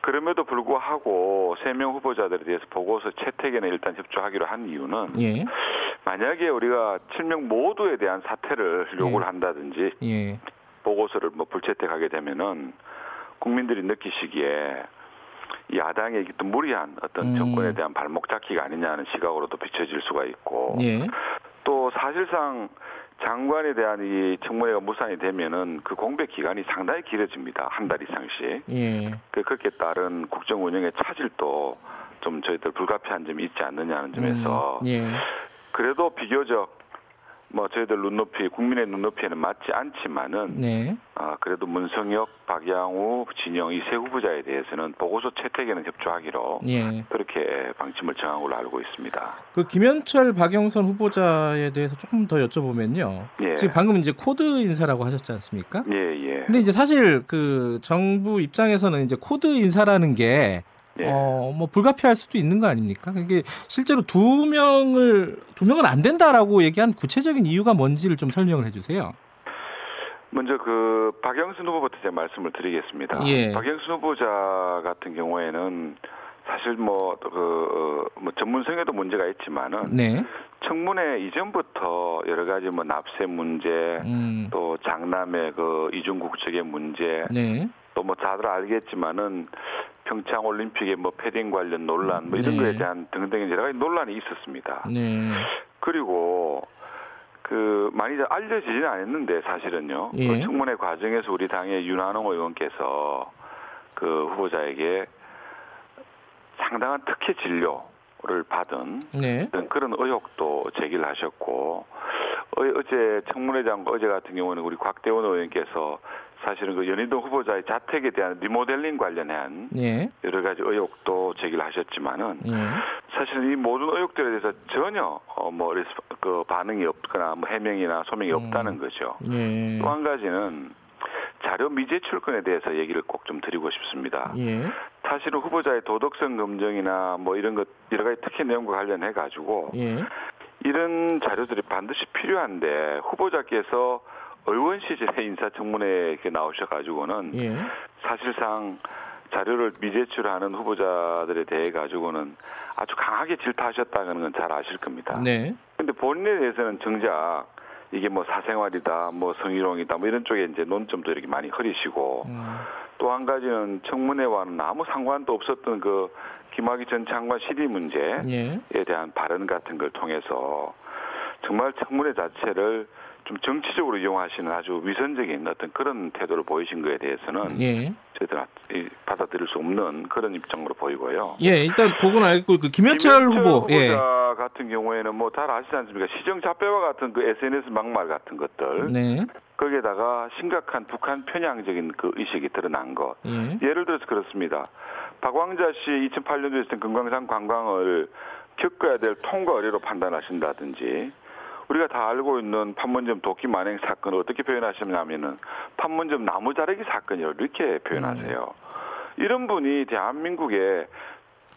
그럼에도 불구하고 세 명 후보자들에 대해서 보고서 채택에는 일단 협조하기로 한 이유는 예, 만약에 우리가 7명 모두에 대한 사퇴를 요구를 예. 한다든지 예, 보고서를 뭐 불채택하게 되면은 국민들이 느끼시기에 이 야당의 어떤 무리한 어떤 음. 정권에 대한 발목 잡기가 아니냐는 시각으로도 비춰질 수가 있고 예, 또 사실상 장관에 대한 이 청문회가 무산이 되면은 그 공백 기간이 상당히 길어집니다. 한 달 이상씩. 예, 그 그렇게 따른 국정 운영의 차질도 좀 저희들 불가피한 점이 있지 않느냐는 점에서 음, 예, 그래도 비교적 뭐 저희들 눈높이 국민의 눈높이에는 맞지 않지만은 네. 아, 그래도 문성혁, 박양우, 진영 이 세 후보자에 대해서는 보고서 채택에는 협조하기로 예. 그렇게 방침을 정한 걸로 알고 있습니다. 그 김연철, 박영선 후보자에 대해서 조금 더 여쭤보면요. 예. 지금 방금 이제 코드 인사라고 하셨지 않습니까? 예, 예. 근데 이제 사실 그 정부 입장에서는 이제 코드 인사라는 게 예. 어, 뭐 불가피할 수도 있는 거 아닙니까? 이게 실제로 두 명을 두 명은 안 된다라고 얘기한 구체적인 이유가 뭔지를 좀 설명을 해주세요. 먼저 그 박영순 후보부터 제가 말씀을 드리겠습니다. 예. 박영순 후보자 같은 경우에는 사실 뭐그 어, 뭐 전문성에도 문제가 있지만은 네. 청문회 이전부터 여러 가지 뭐 납세 문제 음. 또 장남의 그 이중국 측의 문제 네. 또 뭐 다들 알겠지만은 평창 올림픽의 뭐 패딩 관련 논란 뭐 이런 네. 거에 대한 등등 여러 가지 논란이 있었습니다. 네. 그리고 그 많이 알려지지는 않았는데 사실은요. 예. 그 청문회 과정에서 우리 당의 윤한홍 의원께서 그 후보자에게 상당한 특혜 진료를 받은 네. 그런 의혹도 제기를 하셨고 어, 어제 청문회장 어제 같은 경우는 우리 곽대원 의원께서 사실은 그 연희동 후보자의 자택에 대한 리모델링 관련한 예. 여러 가지 의혹도 제기를 하셨지만은 예. 사실은 이 모든 의혹들에 대해서 전혀 어뭐 그 반응이 없거나 뭐 해명이나 소명이 없다는 거죠. 예. 또한 가지는 자료 미제 출근에 대해서 얘기를 꼭 좀 드리고 싶습니다. 예. 사실은 후보자의 도덕성 검증이나 뭐 이런 것 여러 가지 특혜 내용과 관련해 가지고 예. 이런 자료들이 반드시 필요한데 후보자께서 의원 시절에 인사청문회에 이렇게 나오셔가지고는 예. 사실상 자료를 미제출하는 후보자들에 대해 가지고는 아주 강하게 질타하셨다는 건 잘 아실 겁니다. 네. 근데 본인에 대해서는 정작 이게 뭐 사생활이다, 뭐 성희롱이다, 뭐 이런 쪽에 이제 논점도 이렇게 많이 흐리시고 음. 또한 가지는 청문회와는 아무 상관도 없었던 그 김학의 전 장관 실의 문제에 예. 대한 발언 같은 걸 통해서 정말 청문회 자체를 좀 정치적으로 이용하시는 아주 위선적인 어떤 그런 태도를 보이신 거에 대해서는 예. 저희들은 받아들일 수 없는 그런 입장으로 보이고요. 예. 일단 보고는 알고 그 김현철 후보. 후보자 예. 같은 경우에는 뭐 잘 아시지 않습니까? 시정 잡배와 같은 그 SNS 막말 같은 것들 네. 거기에다가 심각한 북한 편향적인 그 의식이 드러난 것. 예. 예를 들어서 그렇습니다. 박광자 씨 2008년도에 있었던 금강산 관광을 겪어야 될 통과 의뢰로 판단하신다든지 우리가 다 알고 있는 판문점 도끼 만행 사건을 어떻게 표현하시냐면은 판문점 나무 자르기 사건이라고 이렇게 표현하세요. 이런 분이 대한민국의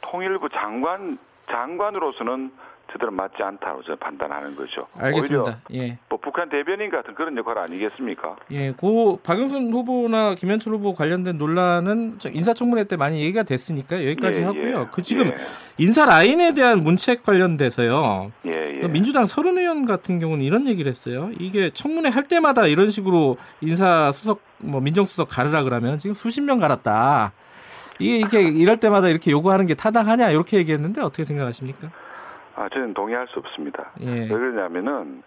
통일부 장관 장관으로서는 제대로 맞지 않다고 저는 판단하는 거죠. 알겠습니다. 예. 뭐 북한 대변인 같은 그런 역할 아니겠습니까? 예, 고 박영순 후보나 김현철 후보 관련된 논란은 저 인사청문회 때 많이 얘기가 됐으니까 여기까지 예, 하고요. 예. 그 지금 예. 인사 라인에 대한 문책 관련돼서요. 예, 예. 그 민주당 서른 의원 같은 경우는 이런 얘기를 했어요. 이게 청문회 할 때마다 이런 식으로 인사 수석 뭐 민정수석 가르라 그러면 지금 수십 명 갈았다. 이게 이렇게 이럴 때마다 이렇게 요구하는 게 타당하냐 이렇게 얘기했는데 어떻게 생각하십니까? 아, 저는 동의할 수 없습니다. 예. 왜 그러냐면은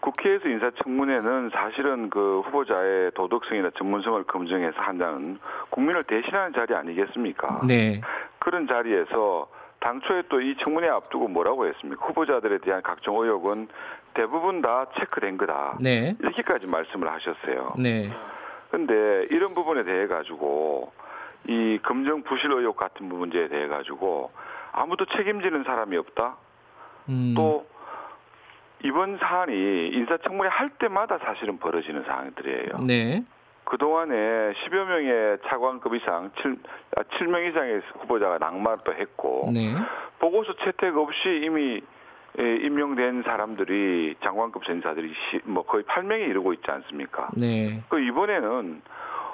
국회에서 인사청문회는 사실은 그 후보자의 도덕성이나 전문성을 검증해서 한다는 국민을 대신하는 자리 아니겠습니까? 네. 그런 자리에서 당초에 또 이 청문회 앞두고 뭐라고 했습니까? 후보자들에 대한 각종 의혹은 대부분 다 체크된 거다. 네. 이렇게까지 말씀을 하셨어요. 네. 근데 이런 부분에 대해 가지고 이 검정 부실 의혹 같은 문제에 대해 가지고 아무도 책임지는 사람이 없다. 음. 또 이번 사안이 인사청문회 할 때마다 사실은 벌어지는 상황들이에요. 네. 그동안에 10여 명의 차관급 이상, 7, 아, 7명 이상의 후보자가 낙마도 했고 네. 보고서 채택 없이 이미 예, 임명된 사람들이 장관급 전사들이 시- 뭐 거의 8명에 이르고 있지 않습니까? 네. 그 이번에는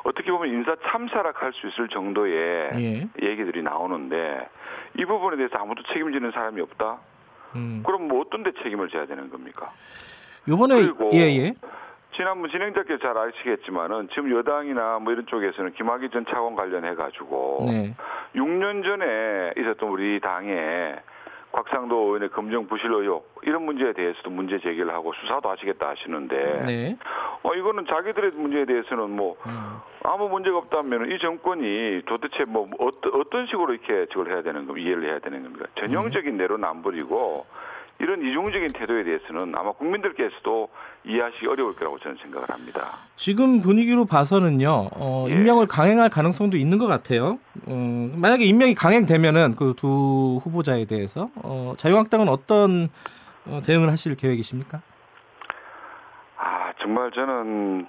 어떻게 보면 인사 참사락할 수 있을 정도의 예. 얘기들이 나오는데 이 부분에 대해서 아무도 책임지는 사람이 없다. 음. 그럼 뭐 어떤 데 책임을 져야 되는 겁니까? 요번에 그리고 예, 예. 지난번 진행자께서 잘 아시겠지만은 지금 여당이나 뭐 이런 쪽에서는 김학의 전 차관 관련해 가지고 네. 6년 전에 있었던 우리 당의 곽상도 의원의 검정 부실 의혹 이런 문제에 대해서도 문제 제기를 하고 수사도 하시겠다 하시는데 네. 어 이거는 자기들의 문제에 대해서는 뭐 음. 아무 문제가 없다면 이 정권이 도대체 뭐 어떤 어떤 식으로 이렇게 저걸 해야 되는 겁 이해를 해야 되는 겁니까? 전형적인 안 버리고 이런 이중적인 태도에 대해서는 아마 국민들께서도 이해하시기 어려울 거라고 저는 생각을 합니다. 지금 분위기로 봐서는요, 어, 예. 임명을 강행할 가능성도 있는 것 같아요. 어, 만약에 임명이 강행되면은 그 두 후보자에 대해서 어, 자유한국당은 어떤 어, 대응을 하실 계획이십니까? 아 정말 저는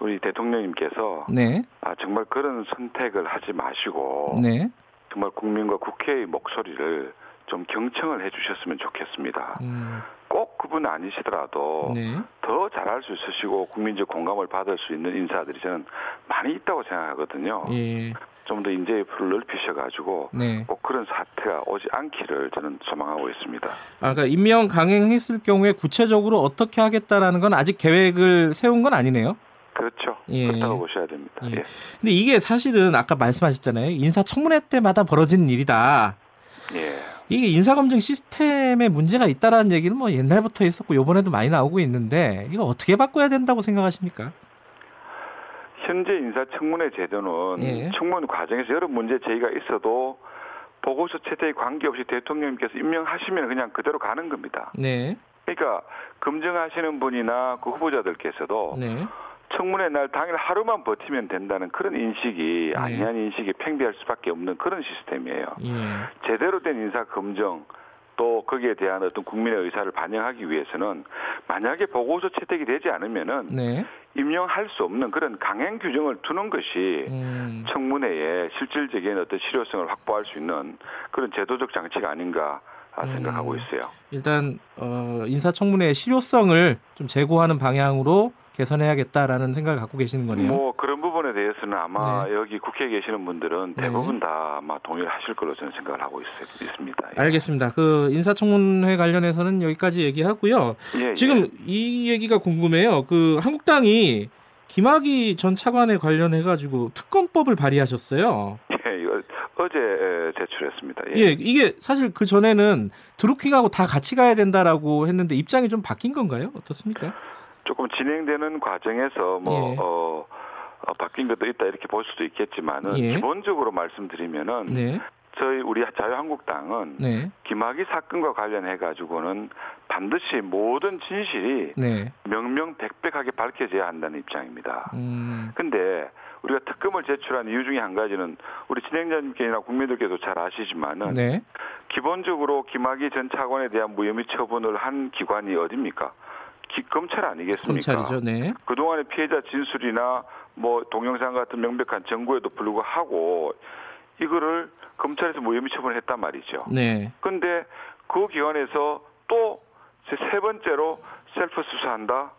우리 대통령님께서 네, 아 정말 그런 선택을 하지 마시고 네, 정말 국민과 국회의 목소리를 좀 경청을 해주셨으면 좋겠습니다. 음, 꼭 그분 아니시더라도 네, 더 잘할 수 있으시고 국민적 공감을 받을 수 있는 인사들이 저는 많이 있다고 생각하거든요. 예, 좀더 인재의 풀을 넓히셔가지고 네. 꼭 그런 사태가 오지 않기를 저는 소망하고 있습니다. 아, 그러니까 임명 강행했을 경우에 구체적으로 어떻게 하겠다라는 건 아직 계획을 세운 건 아니네요. 그렇죠. 예. 그렇다고 보셔야 됩니다. 예. 예. 근데 이게 사실은 아까 말씀하셨잖아요. 인사청문회 때마다 벌어지는 일이다. 예. 이게 인사검증 시스템에 문제가 있다라는 얘기는 뭐 옛날부터 있었고 요번에도 많이 나오고 있는데 이거 어떻게 바꿔야 된다고 생각하십니까? 현재 인사청문회 제도는 예. 청문 과정에서 여러 문제 제기가 있어도 보고서 채택에 관계없이 대통령님께서 임명하시면 그냥 그대로 가는 겁니다. 네. 그러니까 검증하시는 분이나 그 후보자들께서도 네. 청문회 날 당일 하루만 버티면 된다는 그런 인식이 네. 아니한 인식이 팽배할 수밖에 없는 그런 시스템이에요. 예. 제대로 된 인사 검증 또 거기에 대한 어떤 국민의 의사를 반영하기 위해서는 만약에 보고서 채택이 되지 않으면은 네. 임명할 수 없는 그런 강행 규정을 두는 것이 음. 청문회에 실질적인 어떤 실효성을 확보할 수 있는 그런 제도적 장치가 아닌가 생각하고 음. 있어요. 일단 어, 인사청문회의 실효성을 좀 제고하는 방향으로 개선해야겠다라는 생각을 갖고 계시는 거네요. 뭐 그런 부분에 대해서는 아마 네. 여기 국회에 계시는 분들은 네. 대부분 다 아마 동의를 하실 걸로 저는 생각을 하고 있, 있습니다. 예. 알겠습니다. 그 인사청문회 관련해서는 여기까지 얘기하고요. 예, 지금 예. 이 얘기가 궁금해요. 그 한국당이 김학의 전 차관에 관련해 가지고 특검법을 발의하셨어요. 어제 에, 제출했습니다. 예. 예, 이게 사실 그 전에는 드루킹하고 다 같이 가야 된다라고 했는데 입장이 좀 바뀐 건가요? 어떻습니까? 조금 진행되는 과정에서 뭐 예. 어, 어, 바뀐 것도 있다 이렇게 볼 수도 있겠지만은 예. 기본적으로 말씀드리면은 네, 저희 우리 자유한국당은 네, 김학의 사건과 관련해 가지고는 반드시 모든 진실이 네. 명명백백하게 밝혀져야 한다는 입장입니다. 음, 근데 우리가 특검을 제출한 이유 중에 한 가지는 우리 진행자님께나 국민들께도 잘 아시지만은 네, 기본적으로 김학의 전 차관에 대한 무혐의 처분을 한 기관이 어딥니까? 기- 검찰 아니겠습니까? 검찰이죠. 네, 그동안의 피해자 진술이나 뭐 동영상 같은 명백한 증거에도 불구하고 이거를 검찰에서 무혐의 처분을 했단 말이죠. 네, 근데 그 기관에서 또 세 번째로 셀프 수사한다.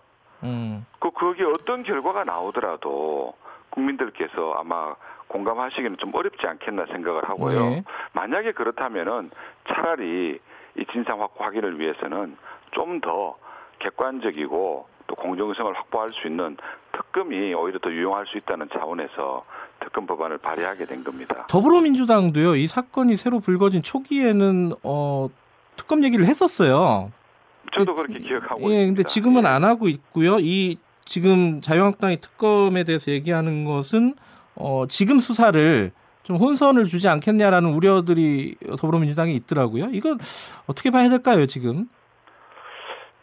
음, 그 거기에 어떤 결과가 나오더라도 국민들께서 아마 공감하시기는 좀 어렵지 않겠나 생각을 하고요. 네. 만약에 그렇다면은 차라리 이 진상 확보 확인을 위해서는 좀 더 객관적이고 또 공정성을 확보할 수 있는 특검이 오히려 더 유용할 수 있다는 차원에서 특검 법안을 발의하게 된 겁니다. 더불어민주당도요. 이 사건이 새로 불거진 초기에는 어, 특검 얘기를 했었어요. 저도 그- 그렇게 기억하고 예, 있습니다. 근데 지금은 예. 안 하고 있고요. 이 지금 자유한국당이 특검에 대해서 얘기하는 것은 어, 지금 수사를 좀 혼선을 주지 않겠냐라는 우려들이 더불어민주당에 있더라고요. 이건 어떻게 봐야 될까요, 지금?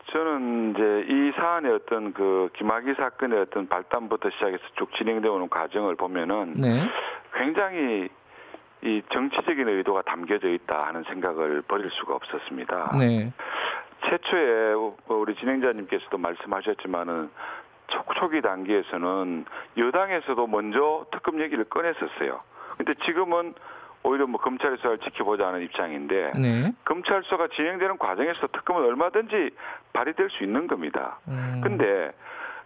저는 이제 이 사안의 어떤 그 김학의 사건의 어떤 발단부터 시작해서 쭉 진행되어 오는 과정을 보면은 네. 굉장히 이 정치적인 의도가 담겨져 있다 하는 생각을 버릴 수가 없었습니다. 네. 최초에 우리 진행자님께서도 말씀하셨지만은 초, 초기 단계에서는 여당에서도 먼저 특검 얘기를 꺼냈었어요. 근데 지금은 오히려 뭐 검찰 수사를 지켜보자는 입장인데 네. 검찰 수사가 진행되는 과정에서 특검은 얼마든지 발휘될 수 있는 겁니다. 음, 근데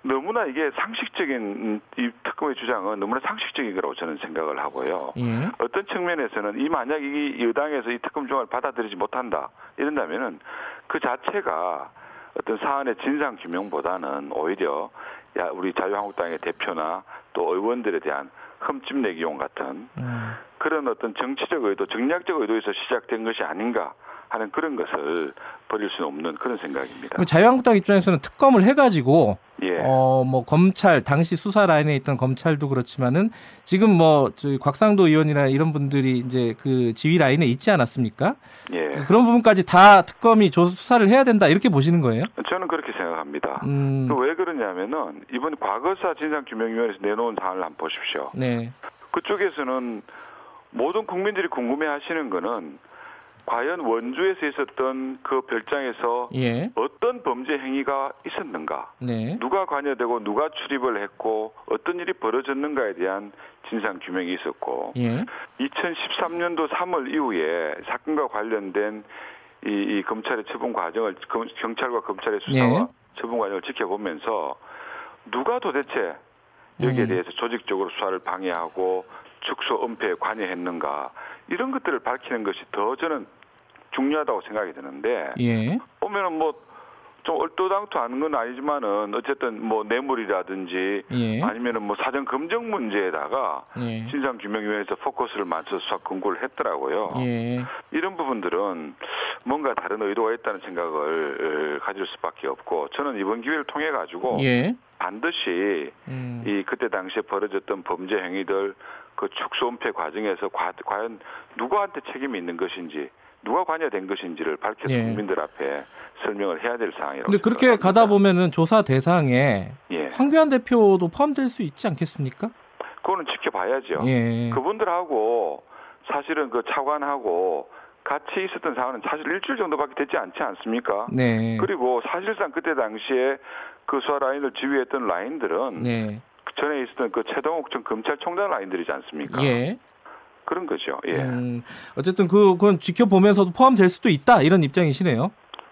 너무나 이게 상식적인 음, 이 특검의 주장은 너무나 상식적인 거라고 저는 생각을 하고요. 예. 어떤 측면에서는 이 만약 이 여당에서 이 특검 주장을 받아들이지 못한다 이런다면은 그 자체가 어떤 사안의 진상 규명보다는 오히려 야 우리 자유한국당의 대표나 또 의원들에 대한 흠집내기용 같은 음, 그런 어떤 정치적 의도, 정략적 의도에서 시작된 것이 아닌가 하는 그런 것을 버릴 수는 없는 그런 생각입니다. 자유한국당 입장에서는 특검을 해가지고 예. 어뭐 검찰 당시 수사 라인에 있던 검찰도 그렇지만은 지금 뭐 곽상도 의원이나 이런 분들이 이제 그 지휘 라인에 있지 않았습니까? 예. 그런 부분까지 다 특검이 조 수사를 해야 된다 이렇게 보시는 거예요? 저는 그렇게 생각합니다. 음, 그왜 그러냐면은 이번 과거사 진상규명위원회에서 내놓은 사안을 한번 보십시오. 네, 그쪽에서는 모든 국민들이 궁금해하시는 거는 과연 원주에서 있었던 그 별장에서 예, 어떤 범죄 행위가 있었는가, 네, 누가 관여되고 누가 출입을 했고 어떤 일이 벌어졌는가에 대한 진상 규명이 있었고 예, 2013년도 3월 이후에 사건과 관련된 이, 이 검찰의 처분 과정을 검- 경찰과 검찰의 수사와 네. 처분 과정을 지켜보면서 누가 도대체 여기에 음. 대해서 조직적으로 수사를 방해하고 축소 은폐에 관여했는가? 이런 것들을 밝히는 것이 더 저는 중요하다고 생각이 드는데 예, 보면은 뭐 좀 얼토당토 하는 건 아니지만은 어쨌든 뭐 뇌물이라든지 예, 아니면은 뭐 사전 검증 문제에다가 예, 진상규명위원회에서 포커스를 맞춰서 수사 권고를 했더라고요. 예, 이런 부분들은 뭔가 다른 의도가 있다는 생각을 어, 가질 수밖에 없고 저는 이번 기회를 통해 가지고 예, 반드시 음, 이 그때 당시에 벌어졌던 범죄 행위들 그 축소 은폐 과정에서 과, 과연 누구한테 책임이 있는 것인지 누가 관여된 것인지를 밝혀서 예. 국민들 앞에 설명을 해야 될 사항이라고 근데 그렇게 생각합니다. 가다 보면은 조사 대상에 예, 황교안 대표도 포함될 수 있지 않겠습니까? 그거는 지켜봐야죠. 예, 그분들하고 사실은 그 차관하고 같이 있었던 상황은 사실 일주일 정도밖에 되지 않지 않습니까? 네, 그리고 사실상 그때 당시에 그 수사 라인을 지휘했던 라인들은 네, 그 전에 있었던 그 최동욱 전 검찰총장 라인들이지 않습니까? 예. 그런 거죠. 예. 음, 어쨌든 그, 그건 지켜보면서도 포함될 수도 있다 이런 입장이시네요.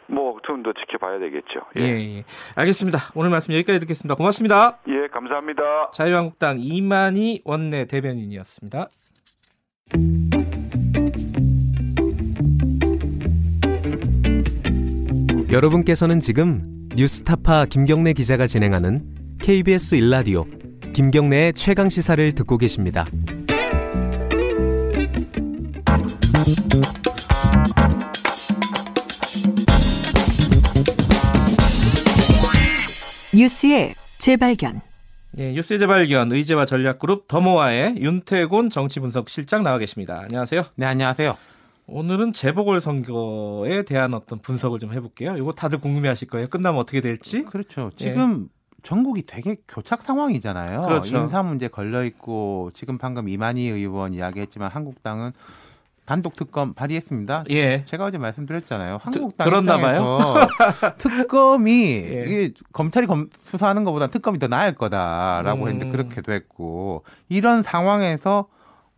뭐 좀 더 지켜봐야 되겠죠. 예. 예. 예, 알겠습니다. 오늘 말씀 여기까지 듣겠습니다. 고맙습니다. 예, 감사합니다. 자유한국당 이만희 원내 대변인이었습니다. 여러분께서는 지금 뉴스타파 김경래 기자가 진행하는 KBS 일라디오 김경래의 최강 시사를 듣고 계십니다. 뉴스의 재발견. 예, 뉴스 재발견 의제와 전략그룹 더모아의 윤태곤 정치분석실장 나와 계십니다. 안녕하세요. 네, 안녕하세요. 오늘은 재보궐 선거에 대한 어떤 분석을 좀 해볼게요. 이거 다들 궁금해하실 거예요. 끝나면 어떻게 될지. 그렇죠. 지금 전국이 되게 교착 상황이잖아요. 그렇죠. 인사 문제 걸려 있고 지금 방금 이만희 의원 이야기했지만 한국당은 단독 특검 발의했습니다. 예. 제가 어제 말씀드렸잖아요. 한국당 들었나 봐요. 입장에서 특검이 예. 이게 검찰이 검, 수사하는 것보다 특검이 더 나을 거다라고 음. 했는데 그렇게도 했고 이런 상황에서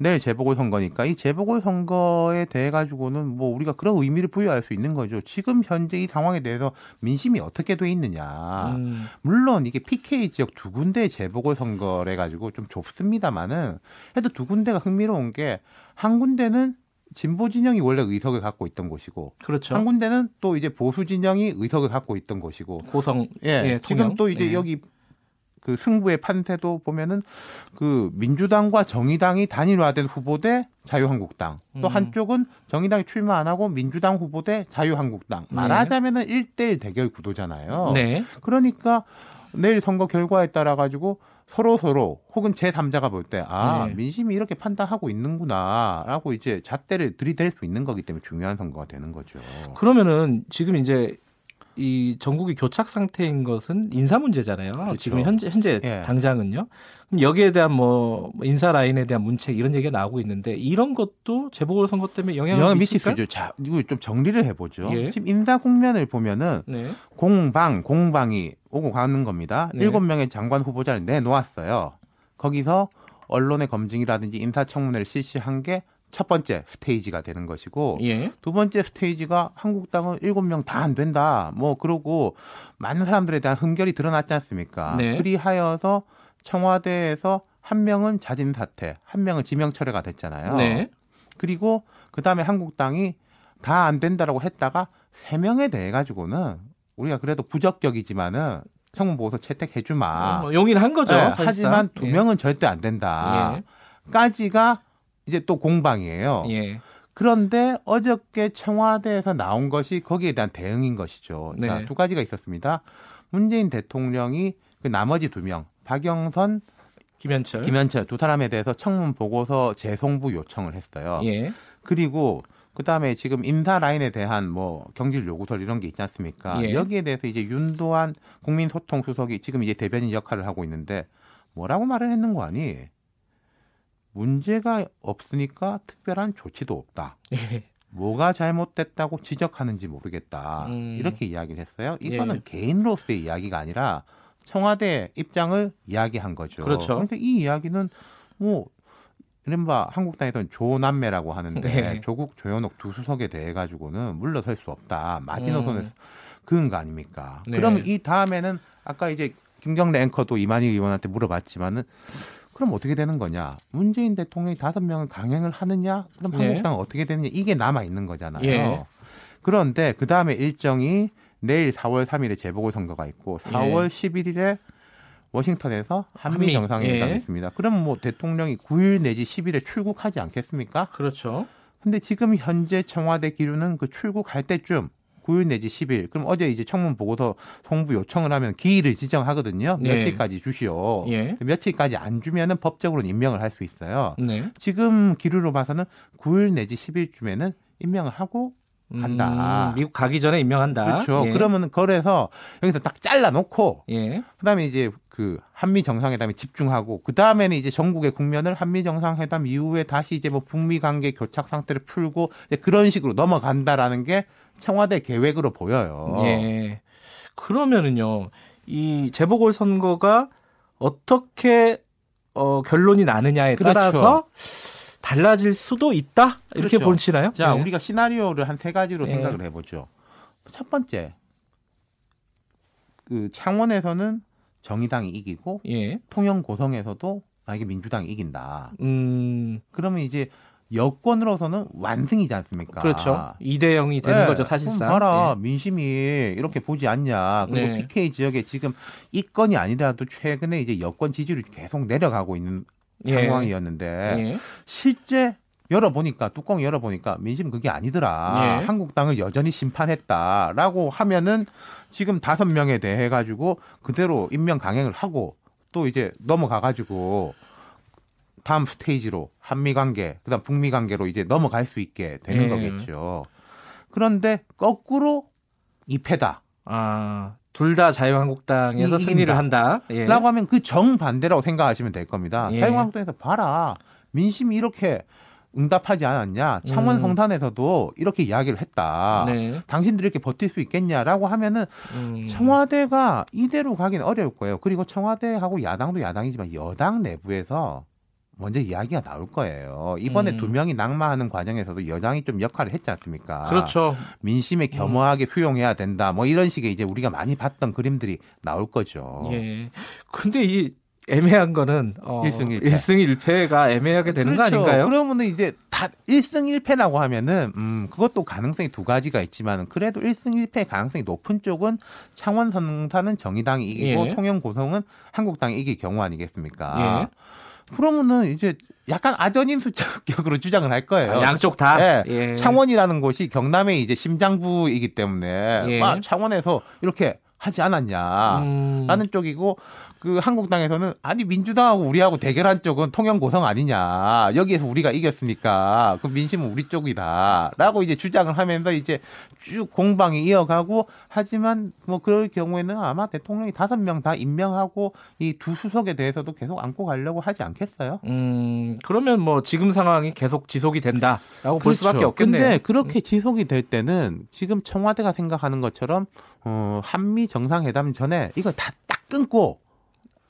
내일 재보궐 선거니까 이 재보궐 선거에 대해 가지고는 뭐 우리가 그런 의미를 부여할 수 있는 거죠. 지금 현재 이 상황에 대해서 민심이 어떻게 돼 있느냐. 음, 물론 이게 PK 지역 두 군데 재보궐 선거래 가지고 좀 좁습니다만은 해도 두 군데가 흥미로운 게 한 군데는 진보 진영이 원래 의석을 갖고 있던 곳이고 그렇죠. 한 군데는 또 이제 보수 진영이 의석을 갖고 있던 곳이고 고성. 예, 예, 지금. 또 이제 예. 여기 그 승부의 판세도 보면은 그 민주당과 정의당이 단일화된 후보 대 자유한국당 또 음. 한쪽은 정의당이 출마 안 하고 민주당 후보 대 자유한국당 네. 말하자면은 1대1 대결 구도잖아요. 네. 그러니까 내일 선거 결과에 따라 가지고 서로 서로 혹은 제 3자가 볼 때아 네. 민심이 이렇게 판단하고 있는구나라고 이제 잣대를 들이댈 수 있는 거기 때문에 중요한 선거가 되는 거죠. 그러면은 지금 이제 이 전국이 교착 상태인 것은 인사 문제잖아요. 그렇죠. 지금 현재 현재 예. 당장은요. 그럼 여기에 대한 뭐 인사 라인에 대한 문책 이런 얘기가 나오고 있는데 이런 것도 재보궐 선거 때문에 영향을 영향을 미칠 수 미칠까요? 있죠. 자, 이거 좀 정리를 해보죠. 예. 지금 인사 국면을 보면은 네. 공방, 공방이 오고 가는 겁니다. 네. 일곱 명의 장관 후보자를 내놓았어요. 거기서 언론의 검증이라든지 인사청문회를 실시한 게 첫 번째 스테이지가 되는 것이고 예. 두 번째 스테이지가 한국당은 일곱 명 다 안 된다. 뭐 그러고 많은 사람들에 대한 흠결이 드러났지 않습니까? 네. 그리하여서 청와대에서 한 명은 자진 사퇴, 한 명은 지명 철회가 됐잖아요. 네. 그리고 그 다음에 한국당이 다 안 된다라고 했다가 세 명에 대해 가지고는 우리가 그래도 부적격이지만은 청문 보고서 채택해 주마. 뭐 용인을 한 거죠. 네. 하지만 두 예. 명은 절대 안 된다. 예. 까지가 이제 또 공방이에요. 예. 그런데 어저께 청와대에서 나온 것이 거기에 대한 대응인 것이죠. 네. 자, 두 가지가 있었습니다. 문재인 대통령이 그 나머지 두 명, 박영선, 김현철. 김현철 두 사람에 대해서 청문 보고서 재송부 요청을 했어요. 예. 그리고 그다음에 지금 인사 라인에 대한 뭐 경질 요구설 이런 게 있지 않습니까? 예. 여기에 대해서 이제 윤도한 국민소통 수석이 지금 이제 대변인 역할을 하고 있는데 뭐라고 말을 했는 거 아니? 문제가 없으니까 특별한 조치도 없다. 예. 뭐가 잘못됐다고 지적하는지 모르겠다. 음. 이렇게 이야기를 했어요. 이거는 예. 개인으로서의 이야기가 아니라 청와대 입장을 이야기한 거죠. 그렇죠. 그런데 이 이야기는 뭐 이른바 한국당에서는 조남매라고 하는데 네. 조국 조현옥 두 수석에 대해 가지고는 물러설 수 없다. 마지노선에서 음. 그은 거 아닙니까? 네. 그러면 이 다음에는 아까 이제 김경래 앵커도 이만희 의원한테 물어봤지만은 그럼 어떻게 되는 거냐? 문재인 대통령이 다섯 명을 강행을 하느냐? 그럼 네. 한국당은 어떻게 되느냐? 이게 남아 있는 거잖아요. 예. 그런데 그 다음에 일정이 내일 4월 3일에 재보궐 선거가 있고 4월 11일에 워싱턴에서 한미, 한미, 정상회담이 예. 있습니다. 그럼 뭐 대통령이 9일 내지 10일에 출국하지 않겠습니까? 그렇죠. 근데 지금 현재 청와대 기류는 그 출국할 때쯤 9일 내지 10일. 그럼 어제 이제 청문 보고서 송부 요청을 하면 기일을 지정하거든요. 네. 며칠까지 주시오. 예. 며칠까지 안 주면은 법적으로는 임명을 할 수 있어요. 네. 지금 기류로 봐서는 9일 내지 10일쯤에는 임명을 하고 간다. 음, 미국 가기 전에 임명한다. 그렇죠. 예. 그러면 그래서 여기서 딱 잘라 놓고 예. 그다음에 이제 그 한미 정상회담에 집중하고 그 다음에는 이제 전국의 국면을 한미 정상회담 이후에 다시 이제 뭐 북미 관계 교착 상태를 풀고 이제 그런 식으로 넘어간다라는 게 청와대 계획으로 보여요. 예. 그러면은요, 이 재보궐 선거가 어떻게 어, 결론이 나느냐에 그렇죠. 따라서 달라질 수도 있다 이렇게 그렇죠. 보시나요? 자, 예. 우리가 시나리오를 한 세 가지로 예. 생각을 해보죠. 첫 번째, 그 창원에서는 정의당이 이기고 예. 통영 고성에서도 만약에 민주당이 이긴다. 음, 그러면 이제 여권으로서는 완승이지 않습니까? 그렇죠. 2대 0이 되는 네, 거죠, 사실상. 봐라 민심이 이렇게 보지 않냐. 그리고 네. PK 지역에 지금 이 건이 아니더라도 최근에 이제 여권 지지율이 계속 내려가고 있는 예. 상황이었는데 예. 실제 열어보니까 뚜껑 열어보니까 민심 그게 아니더라. 예. 한국당을 여전히 심판했다라고 하면은 지금 다섯 명에 대해 가지고 그대로 임명 강행을 하고 또 이제 넘어가 가지고 다음 스테이지로 한미 관계, 그다음 북미 관계로 이제 넘어갈 수 있게 되는 예. 거겠죠. 그런데 거꾸로 2패다. 아, 둘 다 자유한국당에서 이- 승리를. 한다. 예. 라고 하면 그 정반대라고 생각하시면 될 겁니다. 예. 자유한국당에서 봐라. 민심이 이렇게 응답하지 않았냐. 창원 음. 성산에서도 이렇게 이야기를 했다. 네. 당신들이 이렇게 버틸 수 있겠냐라고 하면은 음. 청와대가 이대로 가기는 어려울 거예요. 그리고 청와대하고 야당도 야당이지만 여당 내부에서 먼저 이야기가 나올 거예요. 이번에 음. 두 명이 낙마하는 과정에서도 여당이 좀 역할을 했지 않습니까? 그렇죠. 민심에 겸허하게 수용해야 된다. 뭐 이런 식의 이제 우리가 많이 봤던 그림들이 나올 거죠. 예. 근데 이 애매한 거는 어, 일승 일패. 일승 일패가 애매하게 되는 거 그렇죠. 아닌가요? 그러면은 이제 다 1승 1패라고 하면은 음 그것도 가능성이 두 가지가 있지만 그래도 1승 1패 가능성이 높은 쪽은 창원 성산은 정의당이 이기고 예. 통영 고성은 한국당이 이길 경우 아니겠습니까? 예. 그러면은 이제 약간 아전인 수적격으로 주장을 할 거예요. 아, 양쪽 다. 예. 예. 창원이라는 곳이 경남의 이제 심장부이기 때문에 예. 아, 창원에서 이렇게 하지 않았냐. 음. 라는 쪽이고 그 한국당에서는 아니 민주당하고 우리하고 대결한 쪽은 통영 고성 아니냐 여기에서 우리가 이겼으니까 그 민심은 우리 쪽이다라고 이제 주장을 하면서 이제 쭉 공방이 이어가고 하지만 뭐 그럴 경우에는 아마 대통령이 다섯 명 다 임명하고 이 두 수석에 대해서도 계속 안고 가려고 하지 않겠어요? 음, 그러면 뭐 지금 상황이 계속 지속이 된다라고 볼 그렇죠. 수밖에 없겠네요. 근데 그렇게 지속이 될 때는 지금 청와대가 생각하는 것처럼 어, 한미 정상회담 전에 이거 다 딱 끊고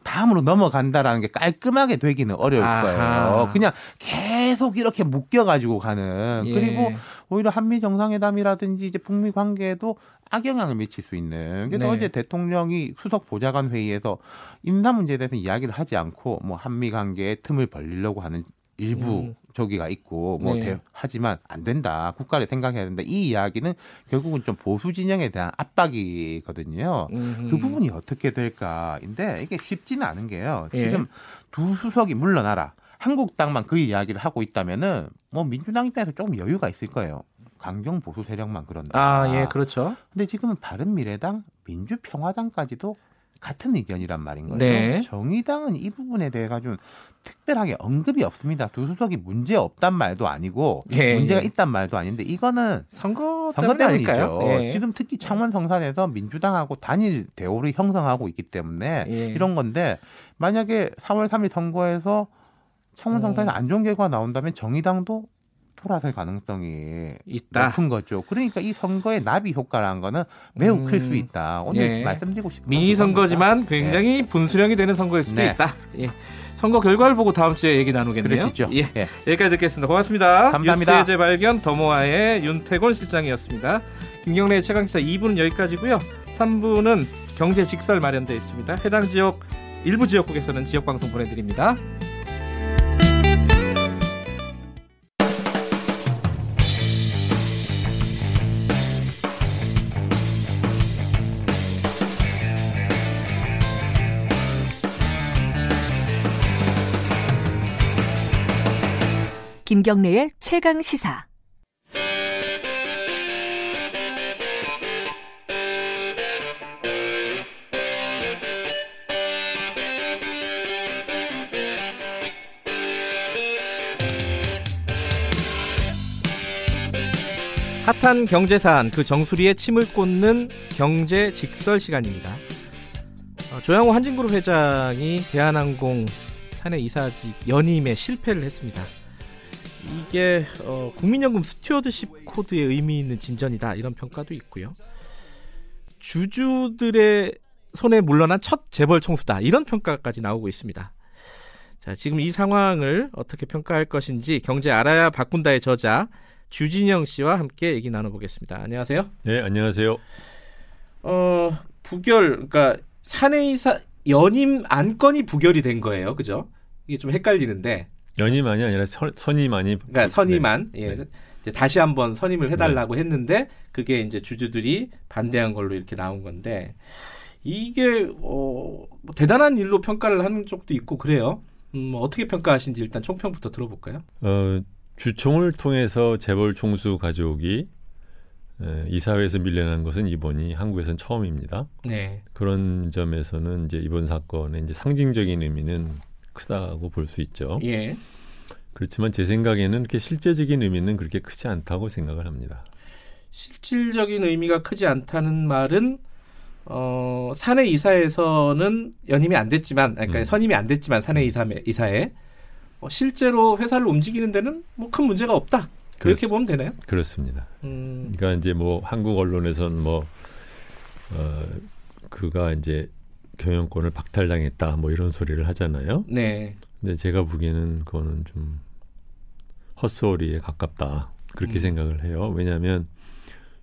다음으로 넘어간다라는 게 깔끔하게 되기는 어려울. 거예요. 그냥 계속 이렇게 묶여가지고 가는 예. 그리고 오히려 한미 정상회담이라든지 이제 북미 관계에도 악영향을 미칠 수 있는. 그래서 네. 어제 대통령이 수석 보좌관 회의에서 인사 문제에 대해서 이야기를 하지 않고 뭐 한미 관계에 틈을 벌리려고 하는 일부 음. 저기가 있고 뭐 네. 대- 하지만 안 된다. 국가를 생각해야 된다. 이 이야기는 결국은 좀 보수 진영에 대한 압박이거든요. 음흠. 그 부분이 어떻게 될까인데 이게 쉽지는 않은 게요. 예. 지금 두 수석이 물러나라. 한국당만 그 이야기를 하고 있다면은 뭐 민주당 입장에서 조금 여유가 있을 거예요. 강경 보수 세력만 그런다. 아, 예, 그렇죠. 근데 지금은 바른 미래당, 민주평화당까지도 같은 의견이란 말인 거죠. 네. 정의당은 이 부분에 대해 가지고 특별하게 언급이 없습니다. 두 수석이 문제 없단 말도 아니고 예, 문제가 예. 있단 말도 아닌데 이거는 선거, 선거 때문이죠. 예. 지금 특히 창원 성산에서 민주당하고 단일 대오를 형성하고 있기 때문에 예. 이런 건데 만약에 3월 3일 선거에서 창원 성산에 음. 안 좋은 결과가 나온다면 정의당도 돌아설 가능성이 있다. 높은 거죠. 그러니까 이 선거의 나비 효과라는 거는 매우 음. 클수 있다. 오늘 예. 말씀드리고 싶은 미니 건 선거지만. 굉장히 분수령이 되는 선거일 수도 네. 있다. 예. 선거 결과를 보고 다음 주에 얘기 나누겠네요. 그러시죠. 예. 예. 여기까지 듣겠습니다. 고맙습니다. 감사합니다. 뉴스의 재발견 더모아의 윤태곤 실장이었습니다. 김경래의 최강시사 2부는 여기까지고요. 3부는 경제 직설 마련되어 있습니다. 해당 지역 일부 지역국에서는 지역 방송 보내드립니다. 김경래의 최강 시사. 핫한 경제 사안 그 정수리에 침을 꽂는 경제 직설 시간입니다. 어, 조양호 한진그룹 회장이 대한항공 사내 이사직 연임에 실패를 했습니다. 이게 어, 국민연금 stewardship code에 의미 있는 진전이다 이런 평가도 있고요. 주주들의 손에 물러난 첫 재벌 총수다 이런 평가까지 나오고 있습니다. 자, 지금 이 상황을 어떻게 평가할 것인지 경제 알아야 바꾼다의 저자 주진영 씨와 함께 얘기 나눠보겠습니다. 안녕하세요. 네, 안녕하세요. 어, 부결, 그러니까 사내이사 연임 안건이 부결이 된 거예요, 그죠? 이게 좀 헷갈리는데, 연임만이 아니라 선, 선임만이 그러니까 선임안, 네. 예, 네. 이제 다시 한번 선임을 해달라고 했는데 그게 이제 주주들이 반대한 걸로 이렇게 나온 건데 이게 어, 뭐 대단한 일로 평가를 하는 쪽도 있고 그래요. 음, 어떻게 평가하신지 일단 총평부터 들어볼까요? 어, 주총을 통해서 재벌 총수 가족이 에, 이사회에서 밀려난 것은 이번이 한국에선 처음입니다. 네. 그런 점에서는 이제 이번 사건의 이제 상징적인 의미는 크다고 볼 수 있죠. 예. 그렇지만 제 생각에는 그렇게 실제적인 의미는 그렇게 크지 않다고 생각을 합니다. 실질적인 의미가 크지 않다는 말은 어, 사내 이사에서는 연임이 안 됐지만, 그러니까 음. 선임이 안 됐지만 사내 이사 이사에 어, 실제로 회사를 움직이는 데는 뭐 큰 문제가 없다. 그렇게 그렇습- 보면 되나요? 그렇습니다. 음, 그러니까 이제 뭐 한국 언론에선 뭐 어, 그가 이제 경영권을 박탈당했다 뭐 이런 소리를 하잖아요. 네. 근데 제가 보기에는 그거는 좀 헛소리에 가깝다 그렇게 음. 생각을 해요. 왜냐하면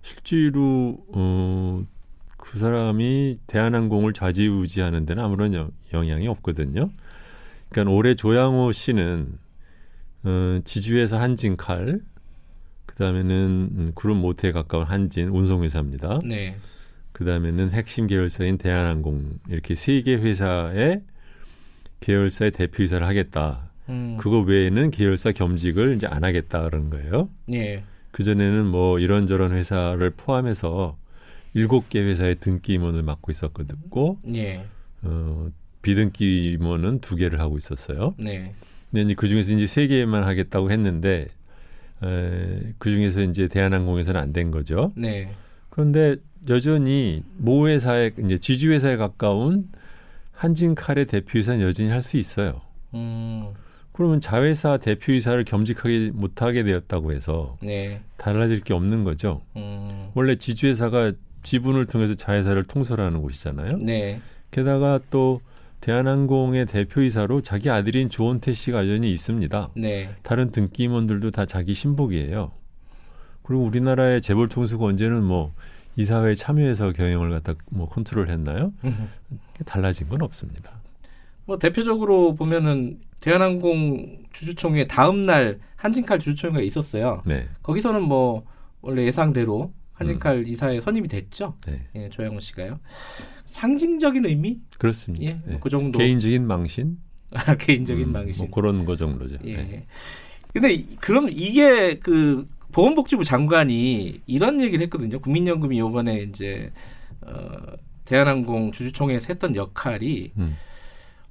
실제로 어, 그 사람이 대한항공을 좌지우지하는 데는 아무런 영, 영향이 없거든요. 그러니까 올해 조양호 씨는 어, 지주회사 한진칼 그다음에는 음, 그룹 모태에 가까운 한진 운송회사입니다. 네. 그다음에는 핵심 계열사인 대한항공 이렇게 세 개 회사의 계열사의 대표이사를 하겠다. 음, 그거 외에는 계열사 겸직을 이제 안 하겠다 그런 거예요. 예. 그 전에는 뭐 이런저런 회사를 포함해서 일곱 개 회사의 등기 임원을 맡고 있었거든요. 예. 어, 비등기 임원은 두 개를 하고 있었어요. 네. 근데 이제 그 중에서 이제 세 개만 하겠다고 했는데 에, 그 중에서 이제 대한항공에서는 안 된 거죠. 네. 그런데 여전히 모 회사에 이제 지주 회사에 가까운 한진칼의 대표이사는 여전히 할 수 있어요. 음, 그러면 자회사 대표이사를 겸직하게 못하게 되었다고 해서 네. 달라질 게 없는 거죠. 음, 원래 지주회사가 지분을 통해서 자회사를 통솔하는 곳이잖아요. 네. 게다가 또 대한항공의 대표이사로 자기 아들인 조원태 씨가 여전히 있습니다. 네. 다른 등기 임원들도 다 자기 신복이에요. 그리고 우리나라의 재벌 총수가 언제는 뭐 이사회에 참여해서 경영을 갖다 뭐 컨트롤했나요? 달라진 건 없습니다. 뭐 대표적으로 보면은 대한항공 주주총회 다음 날 한진칼 주주총회가 있었어요. 네, 거기서는 뭐 원래 예상대로 한진칼 이사에 선임이 됐죠. 네, 예, 조영호 씨가요. 상징적인 의미? 그렇습니다. 예, 네. 그 정도. 개인적인 망신, 개인적인 음, 망신. 뭐 그런 거 정도죠. 예. 네. 근데 이- 그럼 이게 그 보건복지부 장관이 이런 얘기를 했거든요. 국민연금이 요번에 이제 어 대한항공 주주총회에서 했던 역할이 음.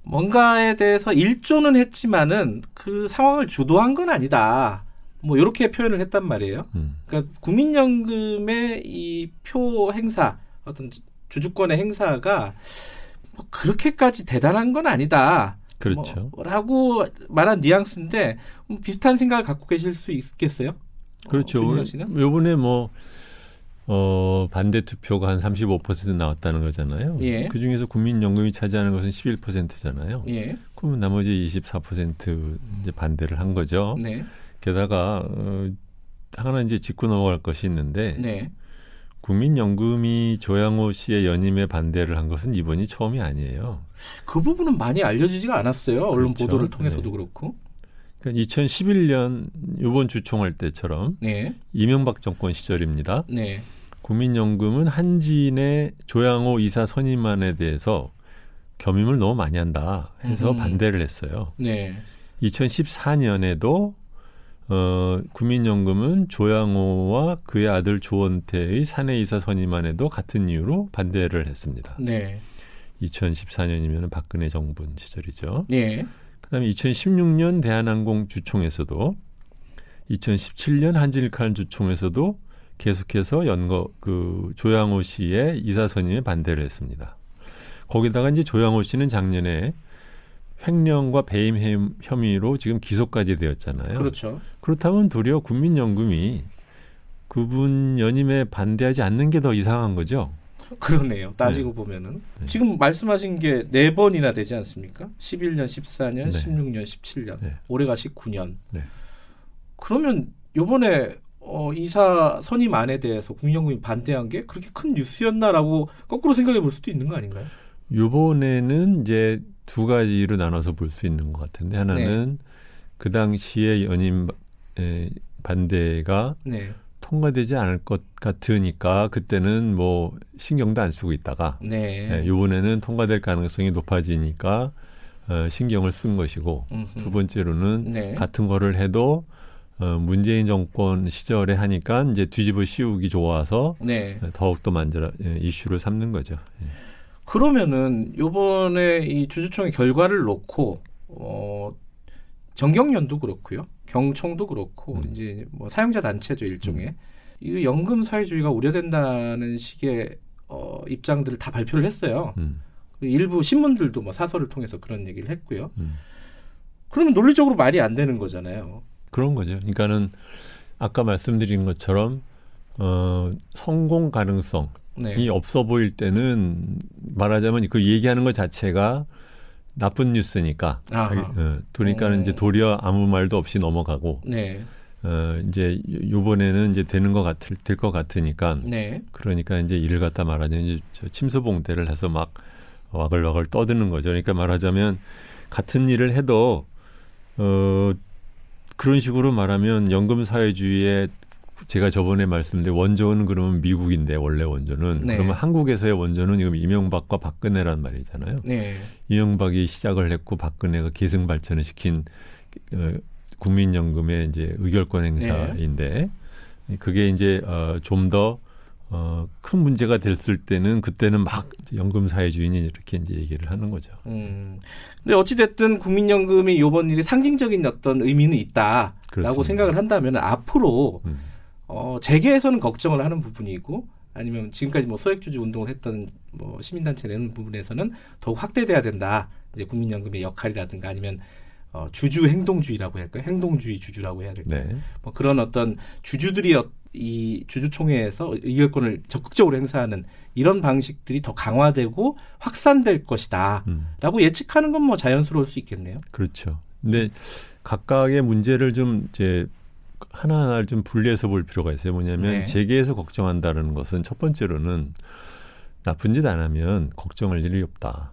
뭔가에 대해서 일조는 했지만은 그 상황을 주도한 건 아니다. 뭐 이렇게 표현을 했단 말이에요. 음. 그러니까 국민연금의 이 표 행사 어떤 주주권의 행사가 뭐 그렇게까지 대단한 건 아니다. 그렇죠. 뭐, 라고 말한 뉘앙스인데 음, 비슷한 생각을 갖고 계실 수 있겠어요? 그렇죠. 어, 씨는? 요번에 뭐, 어, 반대 투표가 한 35% 나왔다는 거잖아요. 예. 그 중에서 국민연금이 차지하는 것은 11%잖아요. 예. 그러면 나머지 24% 이제 반대를 한 거죠. 네. 게다가, 어, 하나 이제 짚고 넘어갈 것이 있는데, 네. 국민연금이 조양호 씨의 연임에 반대를 한 것은 이번이 처음이 아니에요. 그 부분은 많이 알려지지가 않았어요. 언론 그렇죠. 보도를 통해서도 네. 그렇고. 그러니까 2011년 요번 주총할 때처럼 네. 이명박 정권 시절입니다. 네. 국민연금은 한진의 조양호 이사 선임안에 대해서 겸임을 너무 많이 한다 해서 음흠. 반대를 했어요. 네. 2014년에도 어, 국민연금은 조양호와 그의 아들 조원태의 사내이사 선임안에도 같은 이유로 반대를 했습니다. 네. 2014년이면 박근혜 정부 시절이죠. 예. 그다음에 2016년 대한항공 주총에서도 2017년 한진일칼 주총에서도 계속해서 연거 그 조양호 씨의 이사 선임에 반대를 했습니다. 거기다가 이제 조양호 씨는 작년에 횡령과 배임 혐- 혐의로 지금 기소까지 되었잖아요. 그렇죠. 그렇다면 도리어 국민연금이 그분 연임에 반대하지 않는 게 더 이상한 거죠. 그러네요. 따지고 보면은 지금 말씀하신 게 네 번이나 되지 않습니까? 11년, 14년, 네. 16년, 17년. 네. 올해가 19년. 네. 그러면 요번에 어, 이사 선임 안에 대해서 국민연금이 반대한 게 그렇게 큰 뉴스였나라고 거꾸로 생각해 볼 수도 있는 거 아닌가요? 요번에는 이제 두 가지로 나눠서 볼 수 있는 것 같은데 하나는 그 당시에 연임 에, 반대가 네. 통과되지 않을 것 같으니까 그때는 뭐 신경도 안 쓰고 있다가 네. 예, 요번에는 통과될 가능성이 높아지니까 어, 신경을 쓴 것이고 음흠. 두 번째로는 네. 같은 거를 해도 어, 문재인 정권 시절에 하니까 이제 뒤집어 씌우기 좋아서 네. 더욱 더 만들어 예, 이슈를 삼는 거죠. 예. 그러면은 요번에 이 주주총회 결과를 놓고 어 정경련도 그렇고요. 경총도 그렇고 음. 이제 뭐 사용자 단체죠 일종의 이 연금 사회주의가 우려된다는 식의 어 입장들을 다 발표를 했어요. 음, 일부 신문들도 뭐 사설을 통해서 그런 얘기를 했고요. 음. 그러면 논리적으로 말이 안 되는 거잖아요. 그런 거죠. 그러니까는 아까 말씀드린 것처럼 어, 성공 가능성 이 네. 없어 보일 때는 말하자면 그 얘기하는 것 자체가 나쁜 뉴스니까. 자기, 어, 그러니까는 어. 이제 도리어 아무 말도 없이 넘어가고 네. 어, 이제 요번에는 이제 되는 것 같을 될 것 같으니까 네. 그러니까 이제 이를 갖다 말하자면 이제 저 침수봉대를 해서 막 와글와글 떠드는 거죠. 그러니까 말하자면 같은 일을 해도 어 그런 식으로 말하면 연금 사회주의의 제가 저번에 말씀드린 원조는 그러면 미국인데 원래 원조는 네. 그러면 한국에서의 원조는 지금 이명박과 박근혜란 말이잖아요. 네. 이명박이 시작을 했고 박근혜가 계승 발전을 시킨 어, 국민연금의 이제 의결권 행사인데 그게 이제 어, 좀더 어, 큰 문제가 됐을 때는 그때는 막 연금 사회주의니 이렇게 이제 얘기를 하는 거죠. 음. 근데 어찌 됐든 국민연금이 요번 일이 상징적인 어떤 의미는 있다라고 그렇습니다. 생각을 한다면 앞으로 음. 어, 재계에서는 걱정을 하는 부분이고 아니면 지금까지 뭐 소액 주주 운동을 했던 뭐 시민단체 내는 부분에서는 더욱 확대돼야 된다. 이제 국민연금의 역할이라든가 아니면 어, 주주 행동주의라고 해야 할까요? 행동주의 주주라고 해야 될까요? 네. 뭐 그런 어떤 주주들이 어- 이 주주총회에서 의결권을 적극적으로 행사하는 이런 방식들이 더 강화되고 확산될 것이다. 음. 라고 예측하는 건 뭐 자연스러울 수 있겠네요. 그렇죠. 근데 각각의 문제를 좀 이제 하나하나를 좀 분리해서 볼 필요가 있어요. 뭐냐면 네. 재계에서 걱정한다는 것은 첫 번째로는 나쁜 짓 안 하면 걱정할 일이 없다.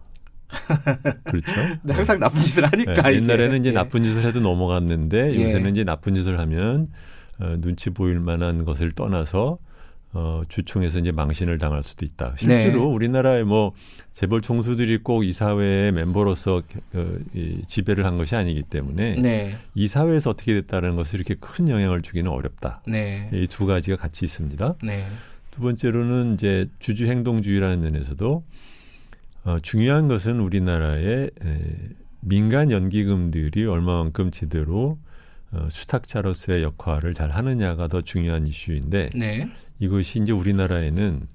그렇죠? 근데 항상 나쁜 짓을 하니까. 네. 옛날에는 이제 예. 나쁜 짓을 해도 넘어갔는데 예. 요새는 이제 나쁜 짓을 하면 어, 눈치 보일 만한 것을 떠나서 어, 주총에서 이제 망신을 당할 수도 있다. 실제로 네. 우리나라의 뭐 재벌 총수들이 꼭 이사회의 멤버로서 어, 이 지배를 한 것이 아니기 때문에 네. 이사회에서 어떻게 됐다는 것을 이렇게 큰 영향을 주기는 어렵다. 네. 이두 가지가 같이 있습니다. 네. 두 번째로는 이제 주주 행동주의라는 면에서도 어, 중요한 것은 우리나라의 에, 민간 연기금들이 얼마만큼 제대로 어, 수탁자로서의 역할을 잘 하느냐가 더 중요한 이슈인데 네. 이것이 이제 우리나라에는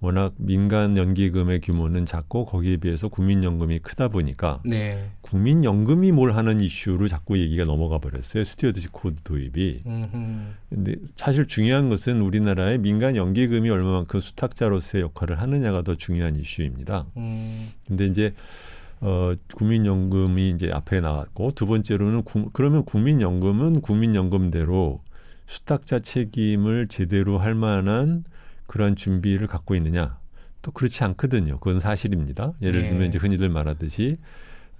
워낙 민간 연기금의 규모는 작고 거기에 비해서 국민연금이 크다 보니까 네. 국민연금이 뭘 하는 이슈로 자꾸 얘기가 넘어가 버렸어요. stewardship code 도입이. 음흠. 근데 사실 중요한 것은 우리나라의 민간 연기금이 얼마만큼 수탁자로서의 역할을 하느냐가 더 중요한 이슈입니다. 음. 근데 이제 어 국민연금이 이제 앞에 나왔고 두 번째로는 구, 그러면 국민연금은 국민연금대로 수탁자 책임을 제대로 할 만한 그러한 준비를 갖고 있느냐? 또 그렇지 않거든요. 그건 사실입니다. 예를 네. 들면 이제 흔히들 말하듯이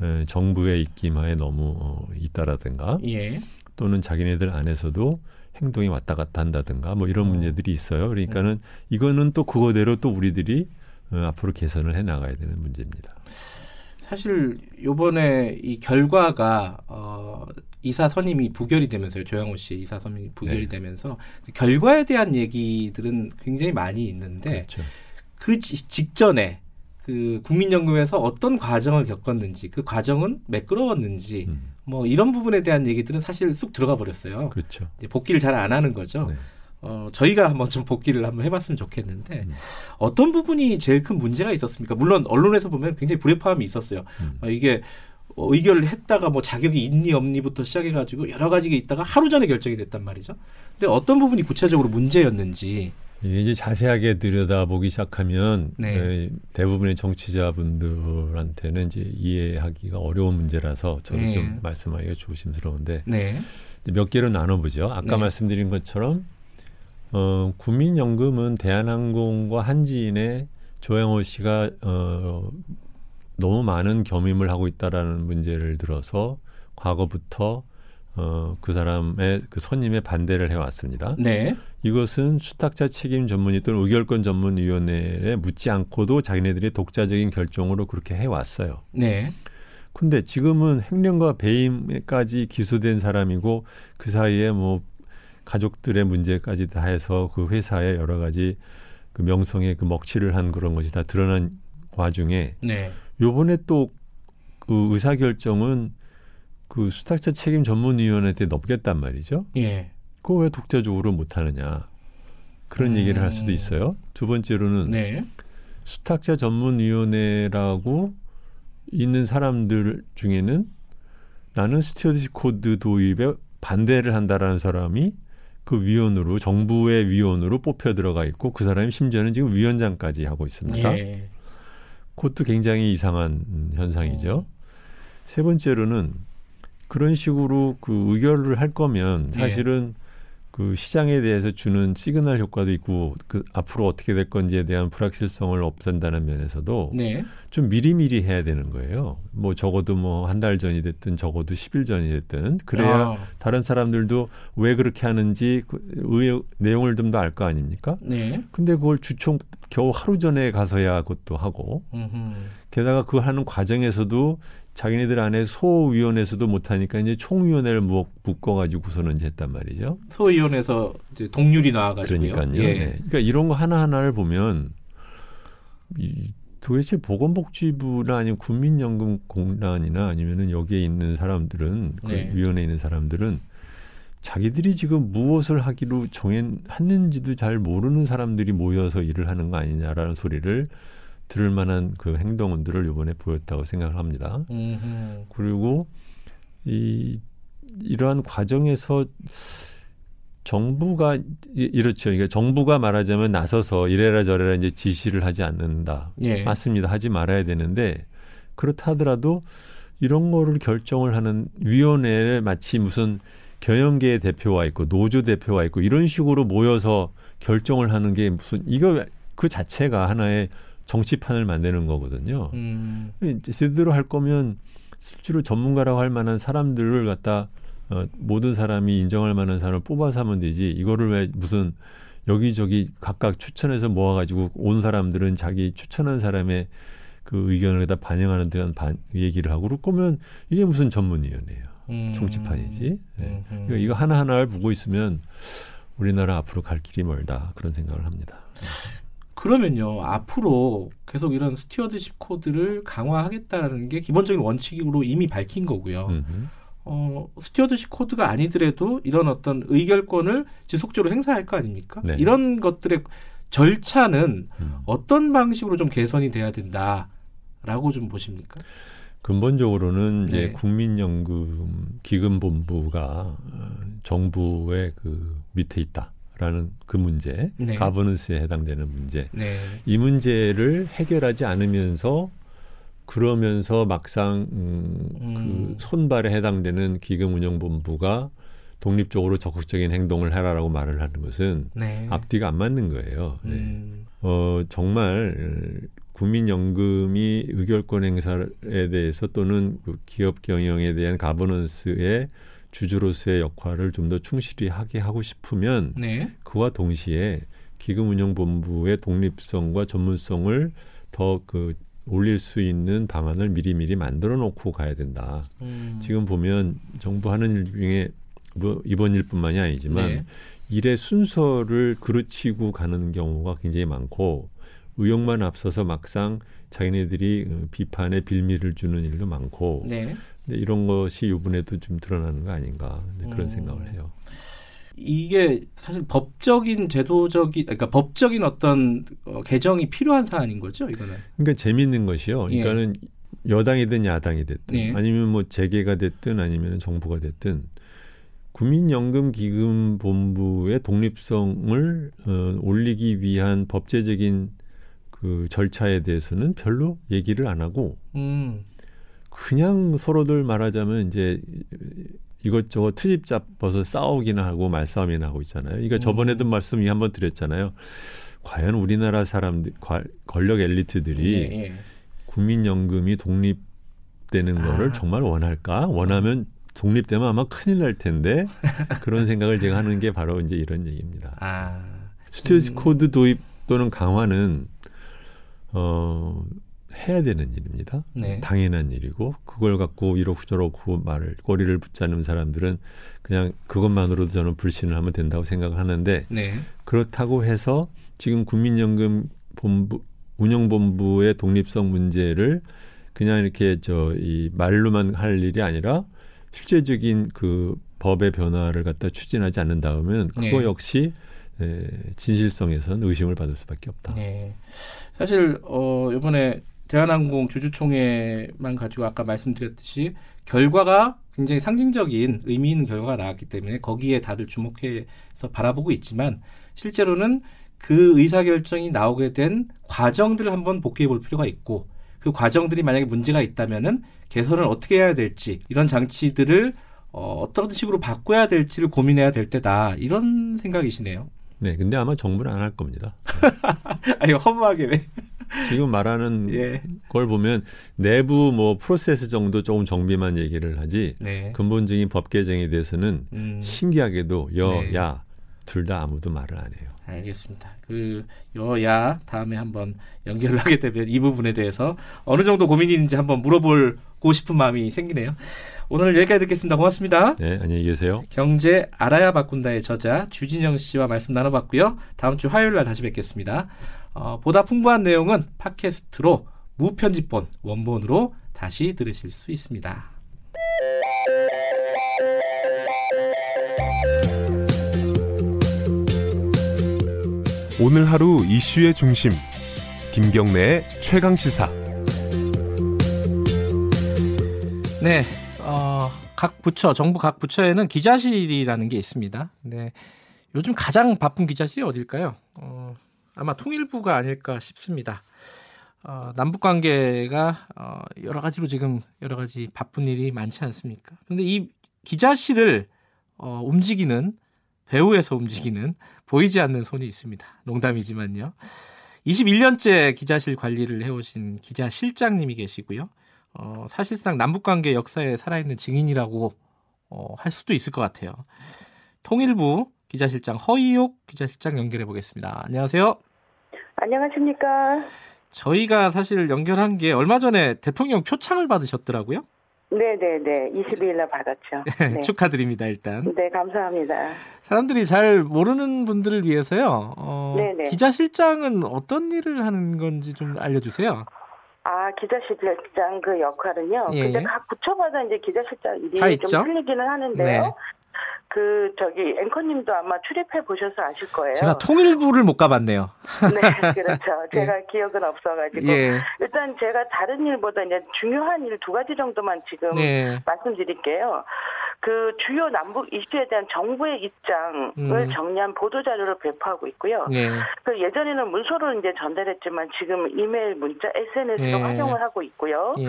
에, 정부의 입김하에 너무 어, 있다라든가 예. 또는 자기네들 안에서도 행동이 왔다 갔다 한다든가 뭐 이런 어. 문제들이 있어요. 그러니까는 이거는 또 그거대로 또 우리들이 어, 앞으로 개선을 해 나가야 되는 문제입니다. 사실 요번에 이 결과가 어 이사 선임이 부결이 되면서요. 조양호 씨 이사 선임이 부결이 네. 되면서 그 결과에 대한 얘기들은 굉장히 많이 있는데 그렇죠. 그 지- 직전에 그 국민연금에서 어떤 과정을 겪었는지 그 과정은 매끄러웠는지 음, 뭐 이런 부분에 대한 얘기들은 사실 쑥 들어가 버렸어요. 그렇죠. 복귀를 잘 안 하는 거죠. 네. 어, 저희가 한번 좀 복귀를 한번 해봤으면 좋겠는데 음. 어떤 부분이 제일 큰 문제가 있었습니까? 물론 언론에서 보면 굉장히 불협화음이 있었어요. 음. 어, 이게 어, 의결을 했다가 뭐 자격이 있니 없니부터 시작해가지고 여러 가지가 있다가 하루 전에 결정이 됐단 말이죠. 근데 어떤 부분이 구체적으로 문제였는지 이게 이제 자세하게 들여다보기 시작하면 네. 에, 대부분의 정치자분들한테는 이제 이해하기가 어려운 문제라서 저는 네. 좀 말씀하기가 조심스러운데 네, 몇 개로 나눠보죠. 아까 네. 말씀드린 것처럼 어, 국민연금은 대한항공과 한지인의 조양호 씨가 어, 너무 많은 겸임을 하고 있다라는 문제를 들어서 과거부터 어, 그 사람의 그 선임의 반대를 해왔습니다. 네, 이것은 수탁자 책임 전문위 또는 의결권 전문위원회에 묻지 않고도 자기네들이 독자적인 결정으로 그렇게 해왔어요. 네, 근데 지금은 횡령과 배임까지 기소된 사람이고 그 사이에 뭐 가족들의 문제까지 다 해서 그 회사에 여러 가지 그 명성에 그 먹칠을 한 그런 것이 다 드러난 와중에 네, 요번에 또 그 의사 결정은 그 수탁자 책임 전문위원회한테 넘겼단 말이죠. 예, 그거 왜 독자적으로 못 하느냐. 그런 음. 얘기를 할 수도 있어요. 두 번째로는 네, 수탁자 전문위원회라고 있는 사람들 중에는 나는 stewardship code 도입에 반대를 한다라는 사람이 그 위원으로 정부의 위원으로 뽑혀 들어가 있고 그 사람이 심지어는 지금 위원장까지 하고 있습니다. 예, 그것도 굉장히 이상한 음, 현상이죠. 어. 세 번째로는 그런 식으로 그 의결을 할 거면 예. 사실은 그 시장에 대해서 주는 시그널 효과도 있고 그 앞으로 어떻게 될 건지에 대한 불확실성을 없앤다는 면에서도 네, 좀 미리미리 해야 되는 거예요. 뭐 적어도 뭐 한 달 전이 됐든 적어도 10일 전이 됐든 그래야 아, 다른 사람들도 왜 그렇게 하는지 그 의, 내용을 좀 더 알 거 아닙니까? 네, 근데 그걸 주총 겨우 하루 전에 가서야 그것도 하고 음흠. 게다가 그 하는 과정에서도 자기네들 안에 소위원회에서도 못하니까 이제 총위원회를 묶어가지고서는 이제 했단 말이죠. 소위원회에서 이제 동률이 나와가지고요. 그러니까요. 예. 네. 그러니까 이런 거 하나 하나를 보면 이, 도대체 보건복지부나 아니면 국민연금공단이나 아니면은 여기에 있는 사람들은 그 네. 위원회에 있는 사람들은 자기들이 지금 무엇을 하기로 정했는지도 잘 모르는 사람들이 모여서 일을 하는 거 아니냐라는 소리를 들을 만한 그 행동들을 이번에 보였다고 생각을 합니다. 음흠. 그리고 이 이러한 과정에서 정부가 이- 이렇죠. 그러니까 정부가 말하자면 나서서 이래라 저래라 이제 지시를 하지 않는다. 예. 맞습니다. 하지 말아야 되는데 그렇다 하더라도 이런 거를 결정을 하는 위원회에 마치 무슨 경영계의 대표와 있고 노조 대표와 있고 이런 식으로 모여서 결정을 하는 게 무슨 이거 그 자체가 하나의 정치판을 만드는 거거든요. 음, 제대로 할 거면 실제로 전문가라고 할 만한 사람들을 갖다 어, 모든 사람이 인정할 만한 사람을 뽑아서 하면 되지. 이거를 왜 무슨 여기저기 각각 추천해서 모아가지고 온 사람들은 자기 추천한 사람의 그 의견을 다 반영하는 데한 반, 얘기를 하고 그럴 거면 이게 무슨 전문위원회예요. 음. 정치판이지. 예. 음, 음. 그러니까 이거 하나하나를 보고 있으면 우리나라 앞으로 갈 길이 멀다 그런 생각을 합니다. 그러면요 앞으로 계속 이런 stewardship code를 강화하겠다는 게 기본적인 원칙으로 이미 밝힌 거고요. 음흠. 어, stewardship code가 아니더라도 이런 어떤 의결권을 지속적으로 행사할 거 아닙니까? 네. 이런 것들의 절차는 음. 어떤 방식으로 좀 개선이 돼야 된다라고 좀 보십니까? 근본적으로는 이제 네. 국민연금 기금본부가 어, 정부의 그 밑에 있다 라는 그 문제, 네. 가버넌스에 해당되는 문제. 네. 이 문제를 해결하지 않으면서 그러면서 막상 음, 음. 그 손발에 해당되는 기금운용본부가 독립적으로 적극적인 행동을 해라라고 말을 하는 것은 네. 앞뒤가 안 맞는 거예요. 네. 음. 어, 정말 어, 국민연금이 의결권 행사에 대해서 또는 그 기업 경영에 대한 가버넌스의 주주로서의 역할을 좀 더 충실히 하게 하고 싶으면 네. 그와 동시에 기금운용본부의 독립성과 전문성을 더 그 올릴 수 있는 방안을 미리미리 만들어 놓고 가야 된다. 음. 지금 보면 정부 하는 일 중에 뭐 이번 일뿐만이 아니지만 네. 일의 순서를 그르치고 가는 경우가 굉장히 많고 의욕만 앞서서 막상 자기네들이 어, 비판에 빌미를 주는 일도 많고 네. 근데 이런 것이 이번에도 좀 드러나는 거 아닌가 네, 그런 음. 생각을 해요. 이게 사실 법적인 제도적인 그러니까 법적인 어떤 어, 개정이 필요한 사안인 거죠, 이거는. 그러니까 재밌는 것이요. 예. 그러니까는 여당이든 야당이 됐든 예. 아니면 뭐 재계가 됐든 아니면 정부가 됐든 국민연금기금본부의 독립성을 어, 올리기 위한 법제적인 그 절차에 대해서는 별로 얘기를 안 하고 음. 그냥 서로들 말하자면 이제 이것저것 트집 잡아서 싸우기나 하고 말싸움이나 하고 있잖아요. 그러니까 저번에도 음. 말씀이 한번 드렸잖아요. 과연 우리나라 사람들 관- 권력 엘리트들이 예, 예. 국민연금이 독립되는 아. 거를 정말 원할까? 원하면 독립되면 아마 큰일 날 텐데 그런 생각을 제가 하는 게 바로 이제 이런 얘기입니다. 아. stewardship 음. 코드 도입 또는 강화는 어 해야 되는 일입니다. 네. 당연한 일이고 그걸 갖고 이렇고 저렇고 말을 꼬리를 붙자는 사람들은 그냥 그것만으로도 저는 불신을 하면 된다고 생각을 하는데 네. 그렇다고 해서 지금 국민연금 본부 운영본부의 독립성 문제를 그냥 이렇게 저 이 말로만 할 일이 아니라 실제적인 그 법의 변화를 갖다 추진하지 않는다면 그거 네. 역시 에, 진실성에서는 의심을 받을 수밖에 없다. 네. 사실 어 이번에 대한항공 주주총회만 가지고 아까 말씀드렸듯이 결과가 굉장히 상징적인 의미 있는 결과가 나왔기 때문에 거기에 다들 주목해서 바라보고 있지만 실제로는 그 의사 결정이 나오게 된 과정들을 한번 복귀해 볼 필요가 있고 그 과정들이 만약에 문제가 있다면은 개선을 어떻게 해야 될지 이런 장치들을 어, 어떤 식으로 바꿔야 될지를 고민해야 될 때다 이런 생각이시네요. 네, 근데 아마 정부는 안 할 겁니다. 아니 허무하게 왜? 지금 말하는 예. 걸 보면 내부 뭐 프로세스 정도 조금 정비만 얘기를 하지 네. 근본적인 법 개정에 대해서는 음. 신기하게도 네. 여야 둘다 아무도 말을 안 해요. 알겠습니다. 그 여야 다음에 한번 연결을 하게 되면 이 부분에 대해서 어느 정도 고민이 있는지 한번 물어보고 싶은 마음이 생기네요. 오늘 여기까지 듣겠습니다. 고맙습니다. 네, 안녕히 계세요. 경제 알아야 바꾼다의 저자 주진영 씨와 말씀 나눠봤고요. 다음 주 화요일 날 다시 뵙겠습니다. 어, 보다 풍부한 내용은 팟캐스트로 무편집본 원본으로 다시 들으실 수 있습니다. 오늘 하루 이슈의 중심 김경래의 최강 시사 네, 어, 각 부처, 정부 각 부처에는 기자실이라는 게 있습니다. 네, 요즘 가장 바쁜 기자실이 어딜까요? 어, 아마 통일부가 아닐까 싶습니다. 어, 남북 관계가 어, 여러 가지로 지금 여러 가지 바쁜 일이 많지 않습니까? 그런데 이 기자실을 어, 움직이는 배후에서 움직이는 보이지 않는 손이 있습니다. 농담이지만요. 21년째 기자실 관리를 해오신 기자실장님이 계시고요. 어, 사실상 남북관계 역사에 살아있는 증인이라고 어, 할 수도 있을 것 같아요. 통일부 기자실장 허이옥 기자실장 연결해 보겠습니다. 안녕하세요. 안녕하십니까. 저희가 사실 연결한 게 얼마 전에 대통령 표창을 받으셨더라고요. 네네네. 22일 날 받았죠. 네. 축하드립니다, 일단. 네, 감사합니다. 사람들이 잘 모르는 분들을 위해서요. 어, 네네. 기자실장은 어떤 일을 하는 건지 좀 알려주세요. 아, 기자실장 그 역할은요. 예, 근데 예. 각 부처마다 이제 기자실장 일이 다좀 있죠? 틀리기는 하는데요. 네. 그 저기 앵커님도 아마 출입해 보셔서 아실 거예요. 제가 통일부를 못 가봤네요. 네, 그렇죠. 제가 기억은 없어가지고 예. 일단 제가 다른 일보다 이제 중요한 일 두 가지 정도만 지금 네. 말씀드릴게요. 그 주요 남북 이슈에 대한 정부의 입장을 음. 정리한 보도 자료를 배포하고 있고요. 예. 그 예전에는 문서로 이제 전달했지만 지금 이메일, 문자, SNS로 예. 활용을 하고 있고요. 예.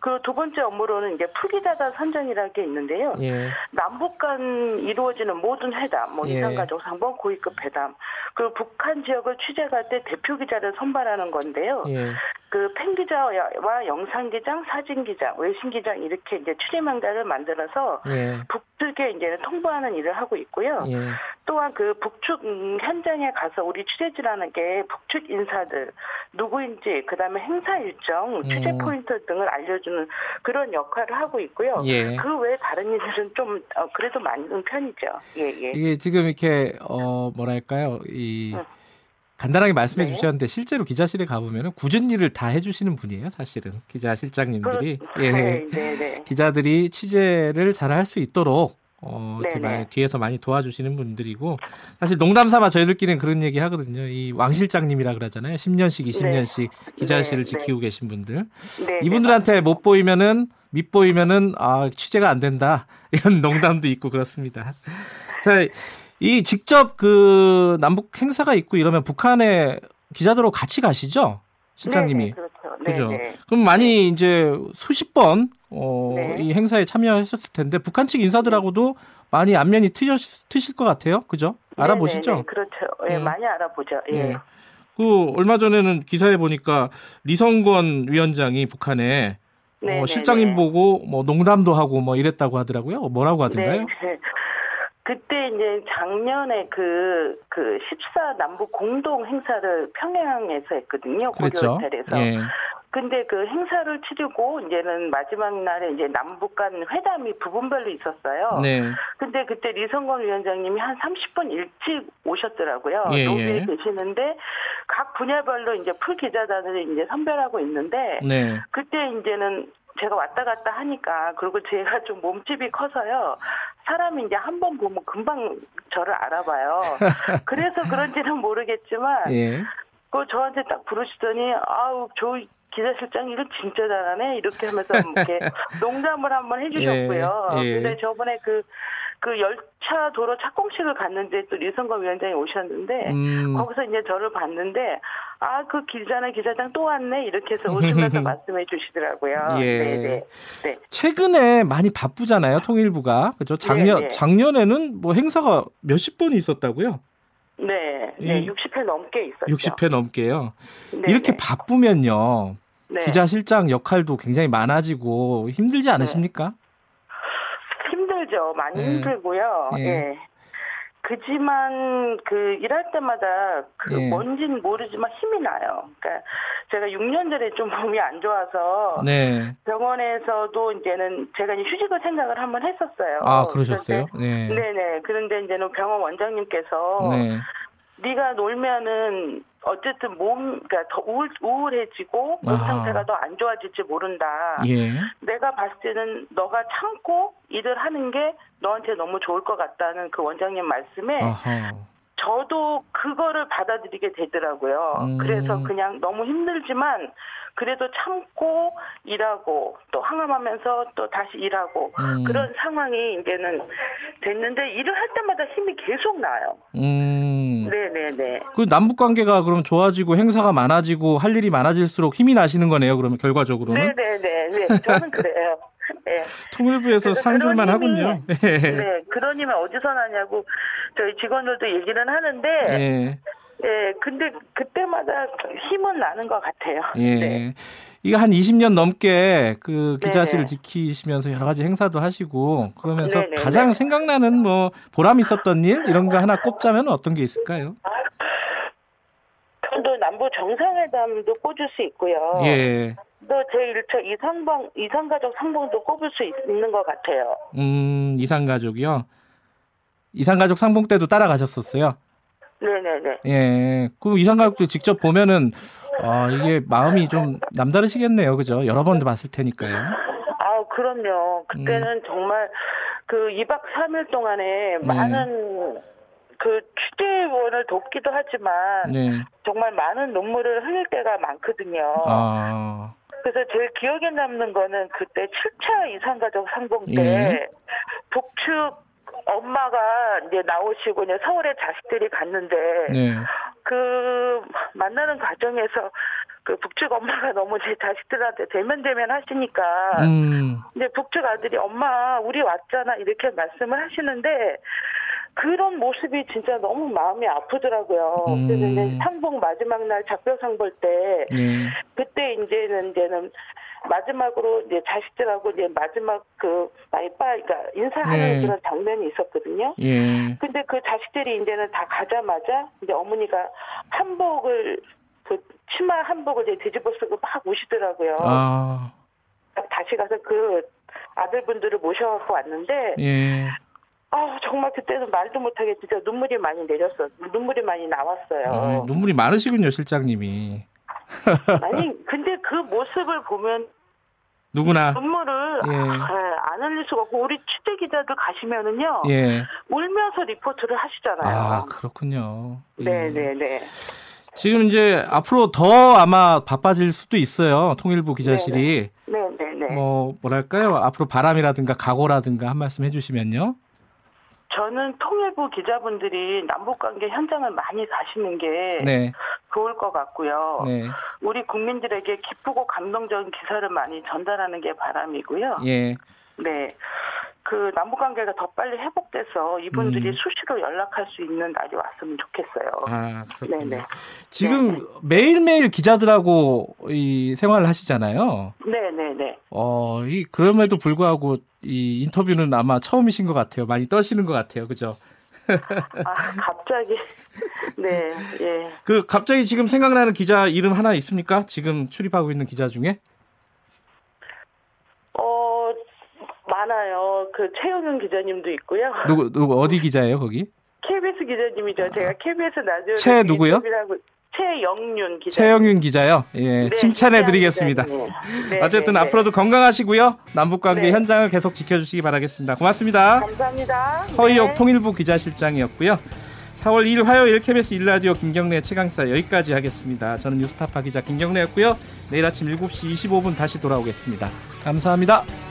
그두 번째 업무로는 이제 풀기자단 선정이라는 게 있는데요. 예. 남북 간 이루어지는 모든 회담, 뭐 예. 이산가족 상봉, 고위급 회담, 그리고 북한 지역을 취재할 때 대표 기자를 선발하는 건데요. 예. 그 팬기자와 영상기장, 사진기장, 외신기장 이렇게 이제 출입명단을 만들어서 예. 북측에 이제 통보하는 일을 하고 있고요. 예. 또한 그 북측 음, 현장에 가서 우리 취재지라는 게 북측 인사들 누구인지 그다음에 행사 일정, 취재 음. 포인트 등을 알려주는 그런 역할을 하고 있고요. 예. 그 외에 다른 일들은 좀 어, 그래도 많은 편이죠. 예, 예. 이게 지금 이렇게 어 뭐랄까요 이 응. 간단하게 말씀해 네. 주셨는데 실제로 기자실에 가보면은 굳은 일을 다 해주시는 분이에요 사실은 기자 실장님들이 그, 예. 네, 네, 네. 기자들이 취재를 잘 할 수 있도록 어, 이렇게 네네. 많이 뒤에서 많이 도와주시는 분들이고 사실 농담 삼아 저희들끼리는 그런 얘기 하거든요. 이 왕 실장님이라 그러잖아요. 10년씩 20년씩 기자실을 네, 네. 지키고 계신 분들. 네, 이분들한테 못 보이면은 밑보이면은 아 취재가 안 된다 이런 농담도 있고 그렇습니다. 자, 이 직접 그 남북 행사가 있고 이러면 북한에 기자들하고 같이 가시죠, 실장님이. 네, 네, 그렇죠. 네, 그죠. 네. 그럼 많이 이제 수십 번, 어, 네. 이 행사에 참여하셨을 텐데, 북한 측 인사들하고도 많이 안면이 트셨, 트실 것 같아요. 그죠? 알아보시죠? 네, 네, 그렇죠. 예, 음. 많이 알아보죠. 예. 예. 그, 얼마 전에는 기사에 보니까 리성권 위원장이 북한에 네, 어, 네, 실장님 네. 보고 뭐 농담도 하고 뭐 이랬다고 하더라고요. 뭐라고 하던가요? 네. 그때 이제 작년에 그, 그 14 남북 공동 행사를 평양에서 했거든요. 그랬죠. 고려 호텔에서. 예. 근데 그 행사를 치르고 이제는 마지막 날에 이제 남북 간 회담이 부분별로 있었어요. 네. 근데 그때 리성건 위원장님이 한 30분 일찍 오셨더라고요. 예, 노비에 예. 계시는데 각 분야별로 이제 풀 기자단을 이제 선별하고 있는데 네. 그때 이제는 제가 왔다 갔다 하니까 그리고 제가 좀 몸집이 커서요. 사람이 이제 한 번 보면 금방 저를 알아봐요. 그래서 그런지는 모르겠지만 예. 그 저한테 딱 부르시더니 아우 저 기자실장 일을 진짜 잘하네 이렇게 하면서 이렇게 농담을 한번 해주셨고요. 예, 예. 근데 저번에 그 그 열차 도로 착공식을 갔는데 또 리성건 위원장이 오셨는데 음. 거기서 이제 저를 봤는데 아그 기자나 기자장 또 왔네 이렇게 해서 웃으면서 말씀해 주시더라고요. 예. 네네. 네. 최근에 많이 바쁘잖아요, 통일부가. 그죠? 작년, 네, 네. 작년에는 뭐 행사가 몇십 번이 있었다고요? 네. 네. 이- 60회 넘게 있었죠. 60회 넘게요. 네, 이렇게 네. 바쁘면요. 네. 기자 실장 역할도 굉장히 많아지고 힘들지 않으십니까? 힘들죠. 많이 예. 힘들고요. 예. 예. 그지만 그 일할 때마다 그 예. 뭔진 모르지만 힘이 나요. 그러니까 제가 6년 전에 좀 몸이 안 좋아서 네. 병원에서도 이제는 제가 이제 휴직을 생각을 한번 했었어요. 아, 그러셨어요? 네. 그런데, 네네. 그런데 이제는 병원 원장님께서 네. 네가 놀면은 어쨌든 몸, 그러니까 더 우울, 우울해지고 몸. 상태가 더 안 좋아질지 모른다. 예. 내가 봤을 때는 너가 참고 일을 하는 게 너한테 너무 좋을 것 같다는 그 원장님 말씀에 아하. 저도 그거를 받아들이게 되더라고요. 음. 그래서 그냥 너무 힘들지만 그래도 참고 일하고 또 항암하면서 또 다시 일하고 음. 그런 상황이 이제는 됐는데 일을 할 때마다 힘이 계속 나요. 음. 네네네. 그 남북 관계가 그럼 좋아지고 행사가 많아지고 할 일이 많아질수록 힘이 나시는 거네요. 그러면 결과적으로는 네네네. 네, 저는 그래요. 네. 통일부에서 상줄만 하군요. 네, 그런 힘이 어디서 나냐고 저희 직원들도 얘기는 하는데, 예. 예, 근데 그때마다 힘은 나는 것 같아요. 예. 네. 이거 한 20년 넘게 그 기자실을 네네. 지키시면서 여러 가지 행사도 하시고 그러면서 네네네. 가장 생각나는 뭐 보람 있었던 일 이런 거 하나 꼽자면 어떤 게 있을까요? 또 남부 정상회담도 꽂을 수 있고요. 예. 또 제 1차 이상방 이상가족 상봉도 꼽을 수 있, 는 것 같아요. 음, 이상가족이요. 이상가족 상봉 때도 따라가셨었어요. 네네네. 예. 그 이상가족들 직접 보면은 아, 이게 마음이 좀 남다르시겠네요. 그죠? 여러 번 봤을 테니까요. 아, 그럼요. 그때는 정말 그 2박 3일 동안에 네. 많은 그 취재원을 돕기도 하지만 네. 정말 많은 눈물을 흘릴 때가 많거든요. 아. 그래서 제일 기억에 남는 거는 그때 7차 이상가족 상봉 때 예. 북측 엄마가 이제 나오시고 이제 서울에 자식들이 갔는데 네. 그 만나는 과정에서 그 북측 엄마가 너무 제 자식들한테 대면대면 하시니까 음. 이제 북측 아들이 엄마 우리 왔잖아 이렇게 말씀을 하시는데 그런 모습이 진짜 너무 마음이 아프더라고요. 음. 그래서 이제 상봉 마지막 날 작별상 볼때 네. 그때 이제는 이제는 마지막으로 이제 자식들하고 이제 마지막 그 마이빠 그러니까 인사하는 네. 그런 장면이 있었거든요. 예. 근데 그 자식들이 이제는 다 가자마자 이제 어머니가 한복을 그 치마 한복을 이제 뒤집어 쓰고 막 우시더라고요. 아. 다시 가서 그 아들분들을 모셔갖고 왔는데 예. 아 정말 그때는 말도 못하게 진짜 눈물이 많이 내렸어 눈물이 많이 나왔어요. 아, 눈물이 많으시군요, 실장님이. 아니 근데 그 모습을 보면 누구나. 눈물을 예. 아, 안 흘릴 수가 없고 우리 취재 기자들 가시면은요 예. 울면서 리포트를 하시잖아요. 아, 그렇군요. 예. 네네네. 지금 이제 앞으로 더 아마 바빠질 수도 있어요. 통일부 기자실이. 네네네. 뭐 뭐랄까요? 앞으로 바람이라든가 각오라든가 한 말씀 해주시면요. 저는 통일부 기자분들이 남북관계 현장을 많이 가시는 게 네. 좋을 것 같고요. 네. 우리 국민들에게 기쁘고 감동적인 기사를 많이 전달하는 게 바람이고요. 예. 네. 그 남북 관계가 더 빨리 회복돼서 이분들이 음. 수시로 연락할 수 있는 날이 왔으면 좋겠어요. 아, 그렇군요. 네네. 지금 매일매일 기자들하고 이 생활을 하시잖아요. 네네네. 어, 이 그럼에도 불구하고 이 인터뷰는 아마 처음이신 것 같아요. 많이 떠시는 것 같아요. 그죠? 아, 갑자기. 네, 예. 그 갑자기 지금 생각나는 기자 이름 하나 있습니까? 지금 출입하고 있는 기자 중에? 어, 많아요. 그 최영윤 기자님도 있고요. 누구 누구 어디 기자예요, 거기? KBS 기자님이죠. 제가 KBS 라디오 최 누구요? 최영윤 기자. 최영윤 기자요. 예, 네, 칭찬해 드리겠습니다. 기자님. 네, 어쨌든 네, 네. 앞으로도 건강하시고요. 남북 관계 네. 현장을 계속 지켜주시기 바라겠습니다. 고맙습니다. 감사합니다. 허이옥 네. 통일부 기자실장이었고요. 4월 2일 화요일 KBS 일라디오 김경래 최강사 여기까지 하겠습니다. 저는 뉴스타파 기자 김경래였고요. 내일 아침 7시 25분 다시 돌아오겠습니다. 감사합니다.